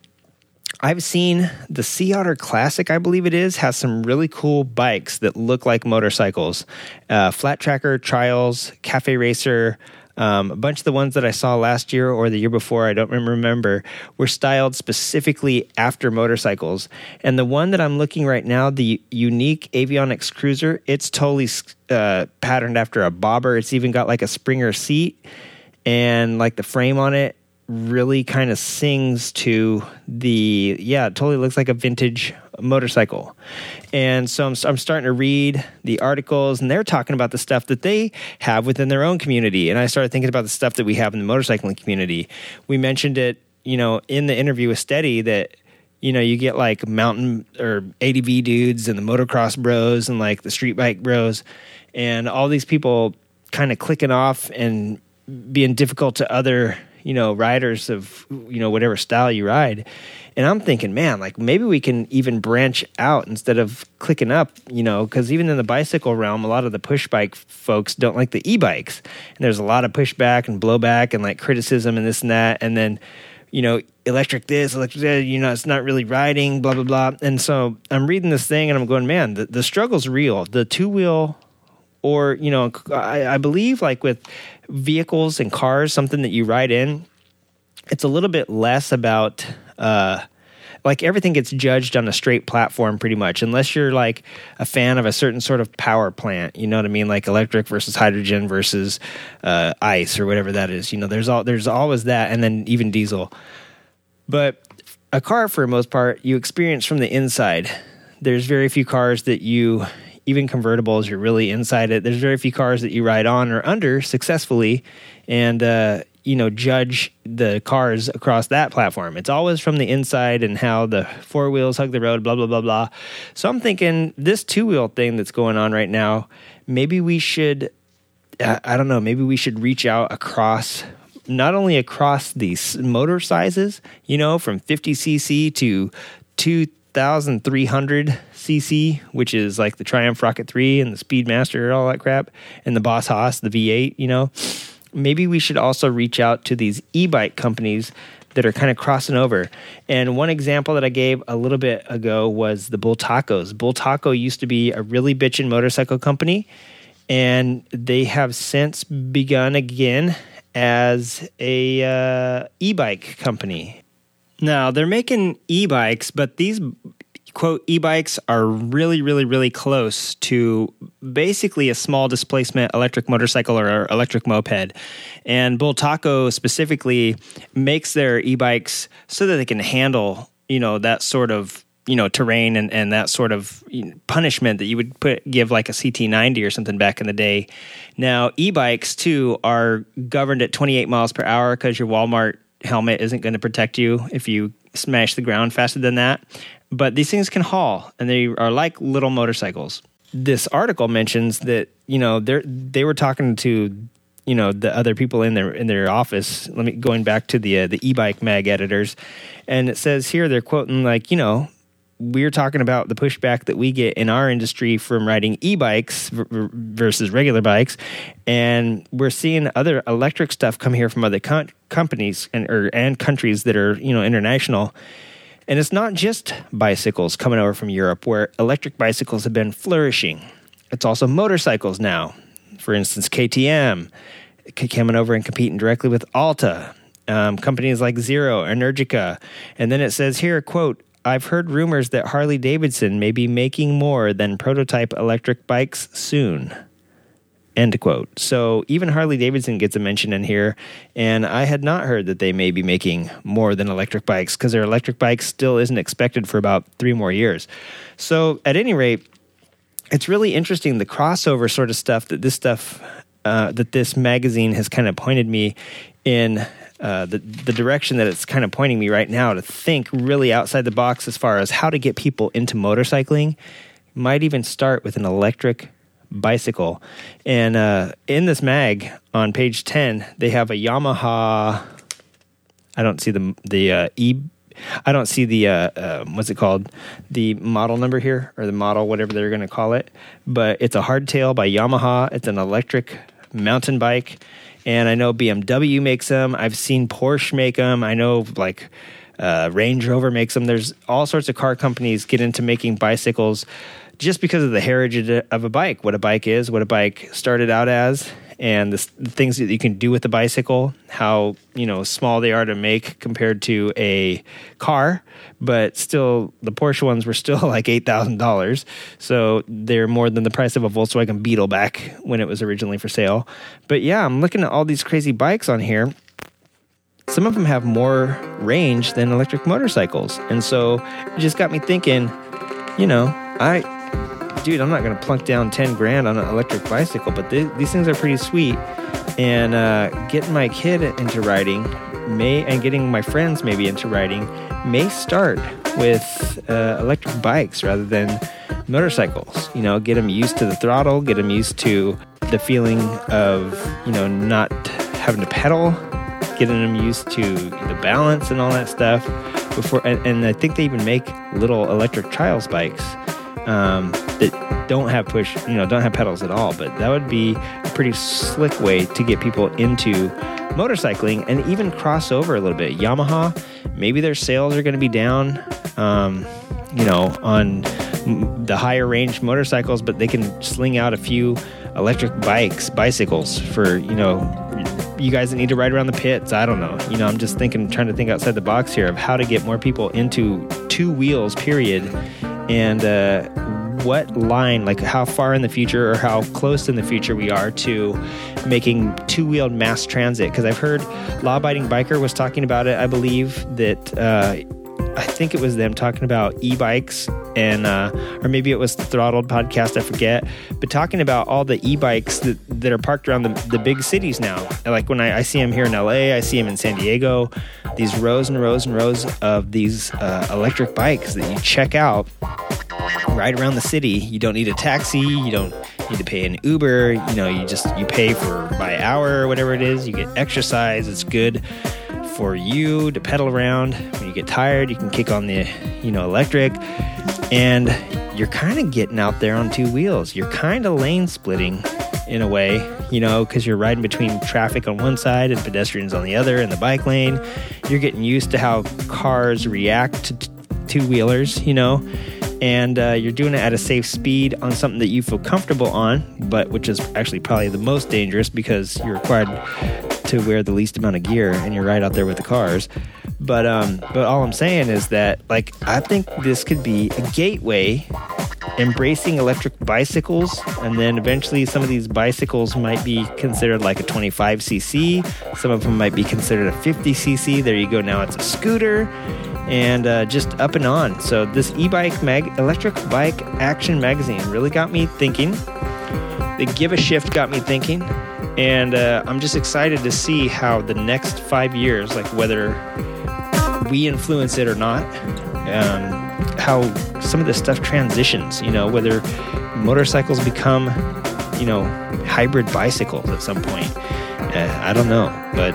I've seen the Sea Otter Classic, I believe it is, has some really cool bikes that look like motorcycles. Uh, Flat Tracker, Trials, Cafe Racer, um, a bunch of the ones that I saw last year or the year before, I don't remember, were styled specifically after motorcycles. And the one that I'm looking right now, the unique Avionics Cruiser, it's totally uh, patterned after a bobber. It's even got like a Springer seat and like the frame on it really kind of sings to the yeah it totally looks like a vintage motorcycle. And so I'm, I'm starting to read the articles and they're talking about the stuff that they have within their own community. And i started thinking about the stuff that we have in the motorcycling community. We mentioned it you know in the interview with steady that you know you get like mountain or adv dudes and the motocross bros and like the street bike bros. And all these people kind of clicking off and being difficult to other you know riders of you know whatever style you ride. And i'm thinking man like maybe we can even branch out instead of clicking up you know because even in the bicycle realm a lot of the push bike folks don't like the e-bikes. And there's a lot of pushback and blowback and like criticism and this and that. And then you know electric this electric that you know it's not really riding blah blah blah. And so i'm reading this thing and i'm going man the, the struggle's real. The two wheel or you know I, I believe like with vehicles and cars something that you ride in it's a little bit less about uh like everything gets judged on a straight platform pretty much unless you're like a fan of a certain sort of power plant you know what i mean? Like electric versus hydrogen versus uh, ice or whatever that is you know? There's all there's always that and then even diesel. But a car, for the most part, you experience from the inside. There's very few cars that you, even convertibles, you're really inside it. There's very few cars that you ride on or under successfully and, uh, you know, judge the cars across that platform. It's always from the inside and how the four wheels hug the road, blah, blah, blah, blah. So I'm thinking this two wheel thing that's going on right now, maybe we should I I don't know, maybe we should reach out across not only across these motor sizes, you know, from 50cc to 2300 cc, which is like the Triumph Rocket 3 and the Speedmaster, and all that crap, and the Boss Hoss, the V8, you know. Maybe we should also reach out to these e bike companies that are kind of crossing over. And one example that I gave a little bit ago was the Bultacos. Bull Taco used to be a really bitchin' motorcycle company and they have since begun again as a uh, e-bike company. Now they're making e-bikes, but these quote e-bikes are really, really, really close to basically a small displacement electric motorcycle or electric moped. And Bultaco specifically makes their e-bikes so that they can handle you know that sort of you know terrain and, and that sort of punishment that you would put give like a CT90 or something back in the day. Now e-bikes too are governed at 28 miles per hour because your Walmart helmet isn't going to protect you if you smash the ground faster than that. But these things can haul and they are like little motorcycles. This article mentions that you know they they were talking to you know the other people in their in their office. Let me going back to the uh, the e-bike mag editors, and it says here they're quoting like you know we're talking about the pushback that we get in our industry from riding e-bikes versus regular bikes and we're seeing other electric stuff come here from other com- companies and or, and countries that are you know international and it's not just bicycles coming over from Europe where electric bicycles have been flourishing. It's also motorcycles now. For instance KTM coming over and competing directly with Alta um, companies like Zero, Energica, and then it says here, quote, I've heard rumors that Harley Davidson may be making more than prototype electric bikes soon. End quote. So even Harley Davidson gets a mention in here, and I had not heard that they may be making more than electric bikes because their electric bike still isn't expected for about three more years. So at any rate, it's really interesting the crossover sort of stuff that this stuff uh, that this magazine has kind of pointed me in uh, the the direction that it's kind of pointing me right now to think really outside the box as far as how to get people into motorcycling. Might even start with an electric bicycle. And uh, in this mag on page ten, they have a Yamaha. I don't see the the uh, e. I don't see the uh, uh, what's it called, the model number here or the model whatever they're going to call it. But it's a hardtail by Yamaha. It's an electric mountain bike and I know BMW makes them. I've seen Porsche make them. I know like uh, Range Rover makes them. There's all sorts of car companies get into making bicycles just because of the heritage of a bike, what a bike is, what a bike started out as, and the, the, things that you can do with a bicycle, how you know small they are to make compared to a car, but still the Porsche ones were still (laughs) like eight thousand dollars, so they're more than the price of a Volkswagen Beetle back when it was originally for sale. But yeah, I'm looking at all these crazy bikes on here. Some of them have more range than electric motorcycles, and so it just got me thinking. You know, I dude, I'm not going to plunk down 10 grand on an electric bicycle, but th- these things are pretty sweet. And uh, getting my kid into riding may, and getting my friends maybe into riding may start with uh, electric bikes rather than motorcycles. You know, get them used to the throttle, get them used to the feeling of, you know, not having to pedal, getting them used to the balance and all that stuff before. And, and I think they even make little electric trials bikes um, that don't have push, you know, don't have pedals at all. But that would be a pretty slick way to get people into motorcycling and even cross over a little bit. Yamaha, maybe their sales are going to be down, um, you know, on the higher range motorcycles, but they can sling out a few electric bikes, bicycles for, you know, you guys that need to ride around the pits. I don't know. You know, I'm just thinking, trying to think outside the box here of how to get more people into two wheels, period, and uh, what line, like how far in the future or how close in the future we are to making two wheeled mass transit. Because I've heard Law Abiding Biker was talking about it, I believe, that. Uh, I think it was them talking about e-bikes and uh, or maybe it was the Throttled podcast, I forget, but talking about all the e-bikes that, that are parked around the, the big cities now. Like when I, I see them here in LA, I see them in San Diego. These rows and rows and rows of these uh, electric bikes that you check out right around the city. You don't need a taxi. You don't need to pay an Uber. You know, you just you pay for by hour or whatever it is. You get exercise. It's good for you to pedal around. When you get tired, you can kick on the you know electric, and you're kind of getting out there on two wheels. You're kind of lane splitting in a way, you know, because you're riding between traffic on one side and pedestrians on the other in the bike lane. You're getting used to how cars react to t- two wheelers, you know, and uh, you're doing it at a safe speed on something that you feel comfortable on, but which is actually probably the most dangerous because you're required to wear the least amount of gear and you're right out there with the cars. But um, but all I'm saying is that like I think this could be a gateway embracing electric bicycles and then eventually some of these bicycles might be considered like a 25cc some of them might be considered a 50cc there you go now it's a scooter and uh, just up and on. So this e-bike mag electric bike action magazine really got me thinking. The give a shift got me thinking and uh, i'm just excited to see how the next five years like whether we influence it or not um, how some of this stuff transitions, you know, whether motorcycles become, you know, hybrid bicycles at some point. Uh, I don't know, but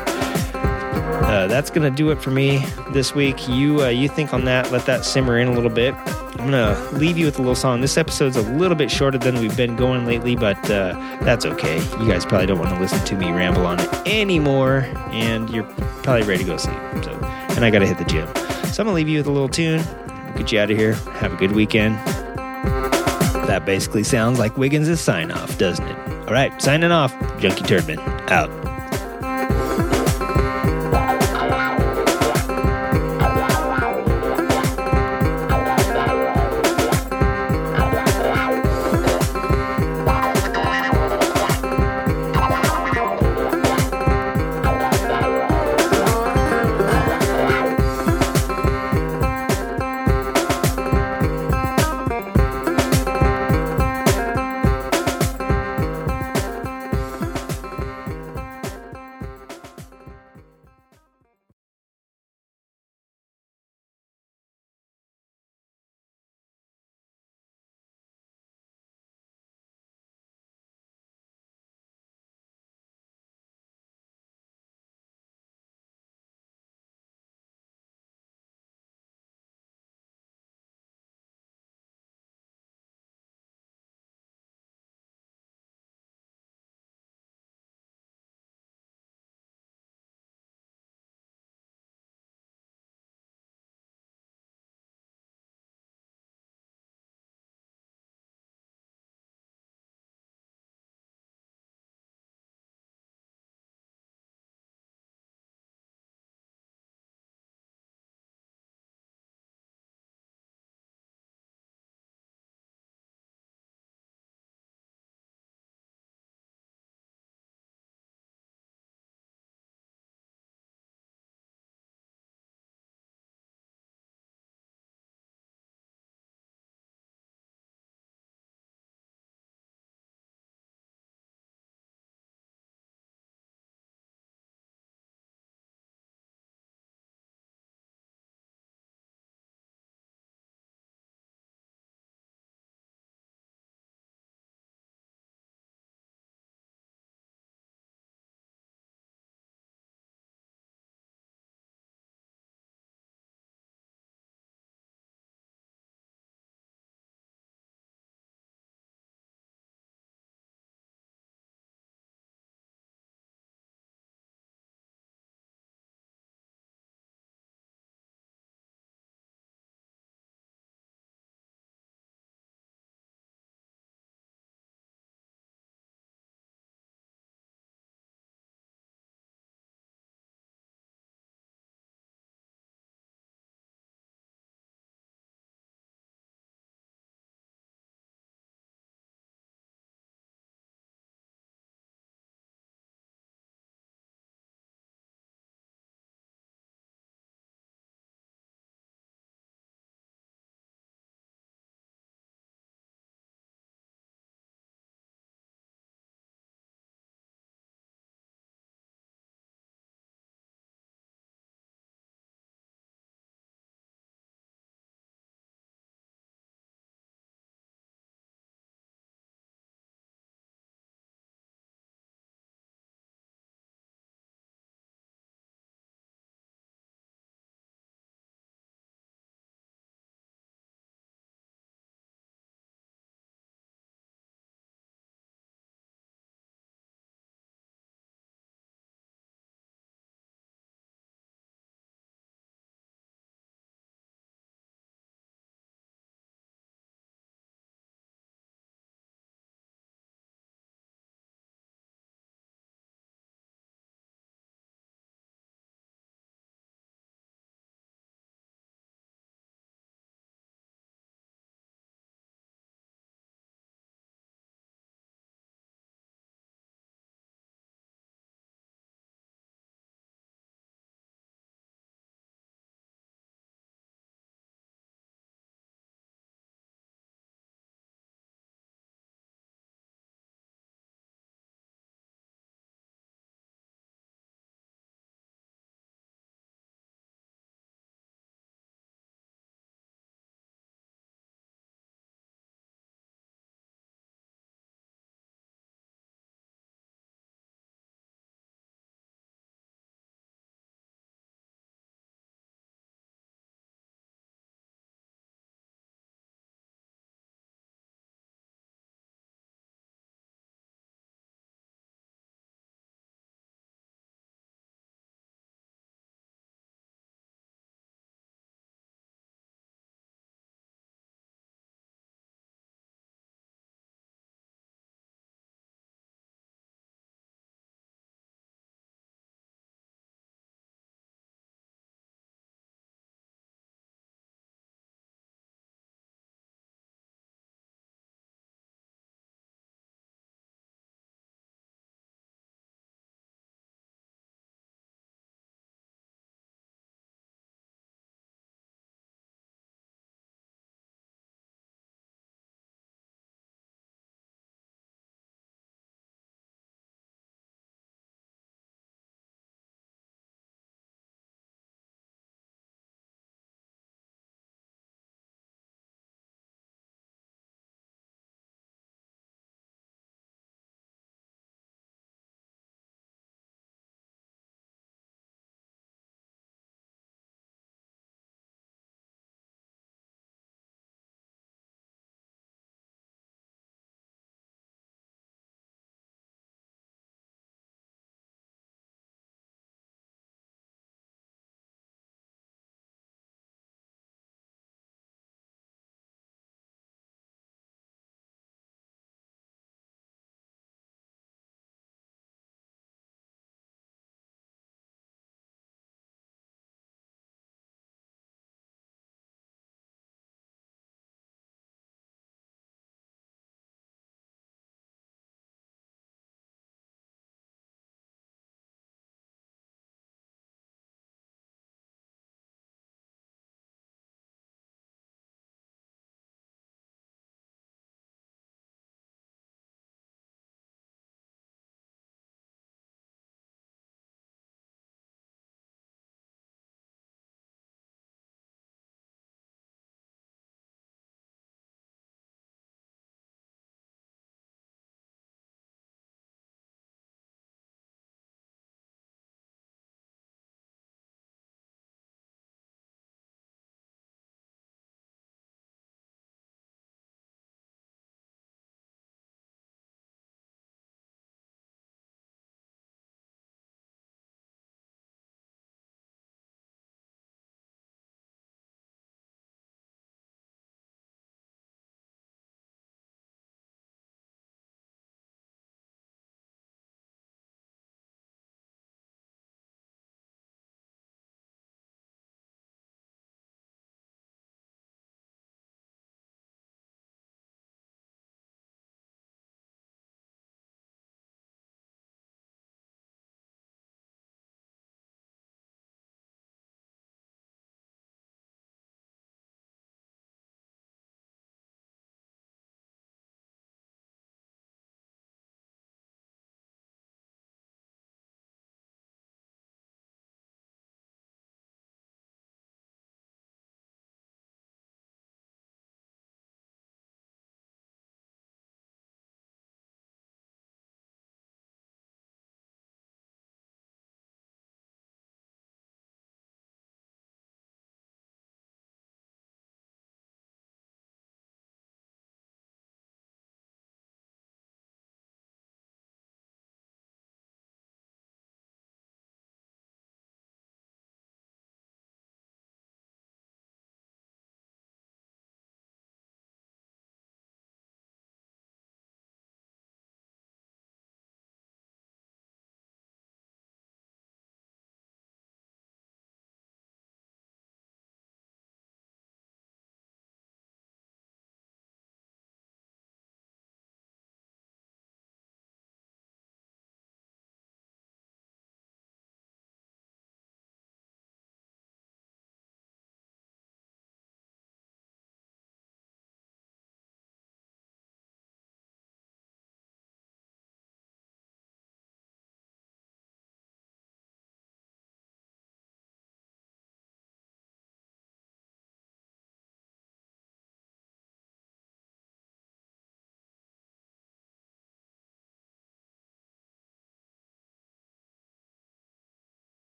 uh, that's gonna do it for me this week. You uh, you think on that? Let that simmer in a little bit. I'm gonna leave you with a little song. This episode's a little bit shorter than we've been going lately, but uh, that's okay. You guys probably don't want to listen to me ramble on it anymore, and you're probably ready to go sleep. So, and I gotta hit the gym. So I'm gonna leave you with a little tune. Get you out of here. Have a good weekend. That basically sounds like Wiggins' sign off, doesn't it? All right, signing off. Junkie Turdman out.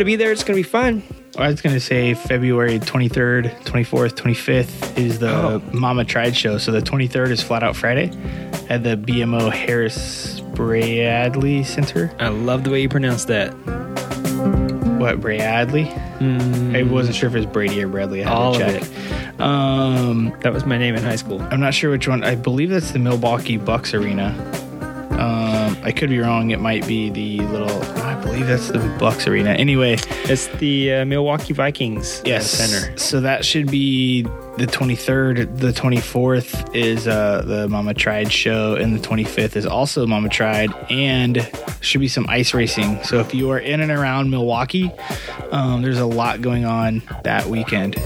To be there. It's going to be fun. I was going to say February 23rd, 24th, 25th is the Oh. Mama Tried show. So the 23rd is Flat Out Friday at the BMO Harris Bradley Center. I love the way you pronounce that. What, Bradley? I wasn't sure if it was Brady or Bradley. I had Mm. All to of check. Um, That was my name in high school. I'm not sure which one. I believe that's the Milwaukee Bucks Arena. Um, I could be wrong. It might be the little. I believe that's the Bucks Arena. Anyway, It's the uh, Milwaukee Vikings yes. center. So that should be the 23rd. The 24th is uh, the Mama Tried show, and the 25th is also Mama Tried, and should be some ice racing. So if you are in and around Milwaukee, um, there's a lot going on that weekend.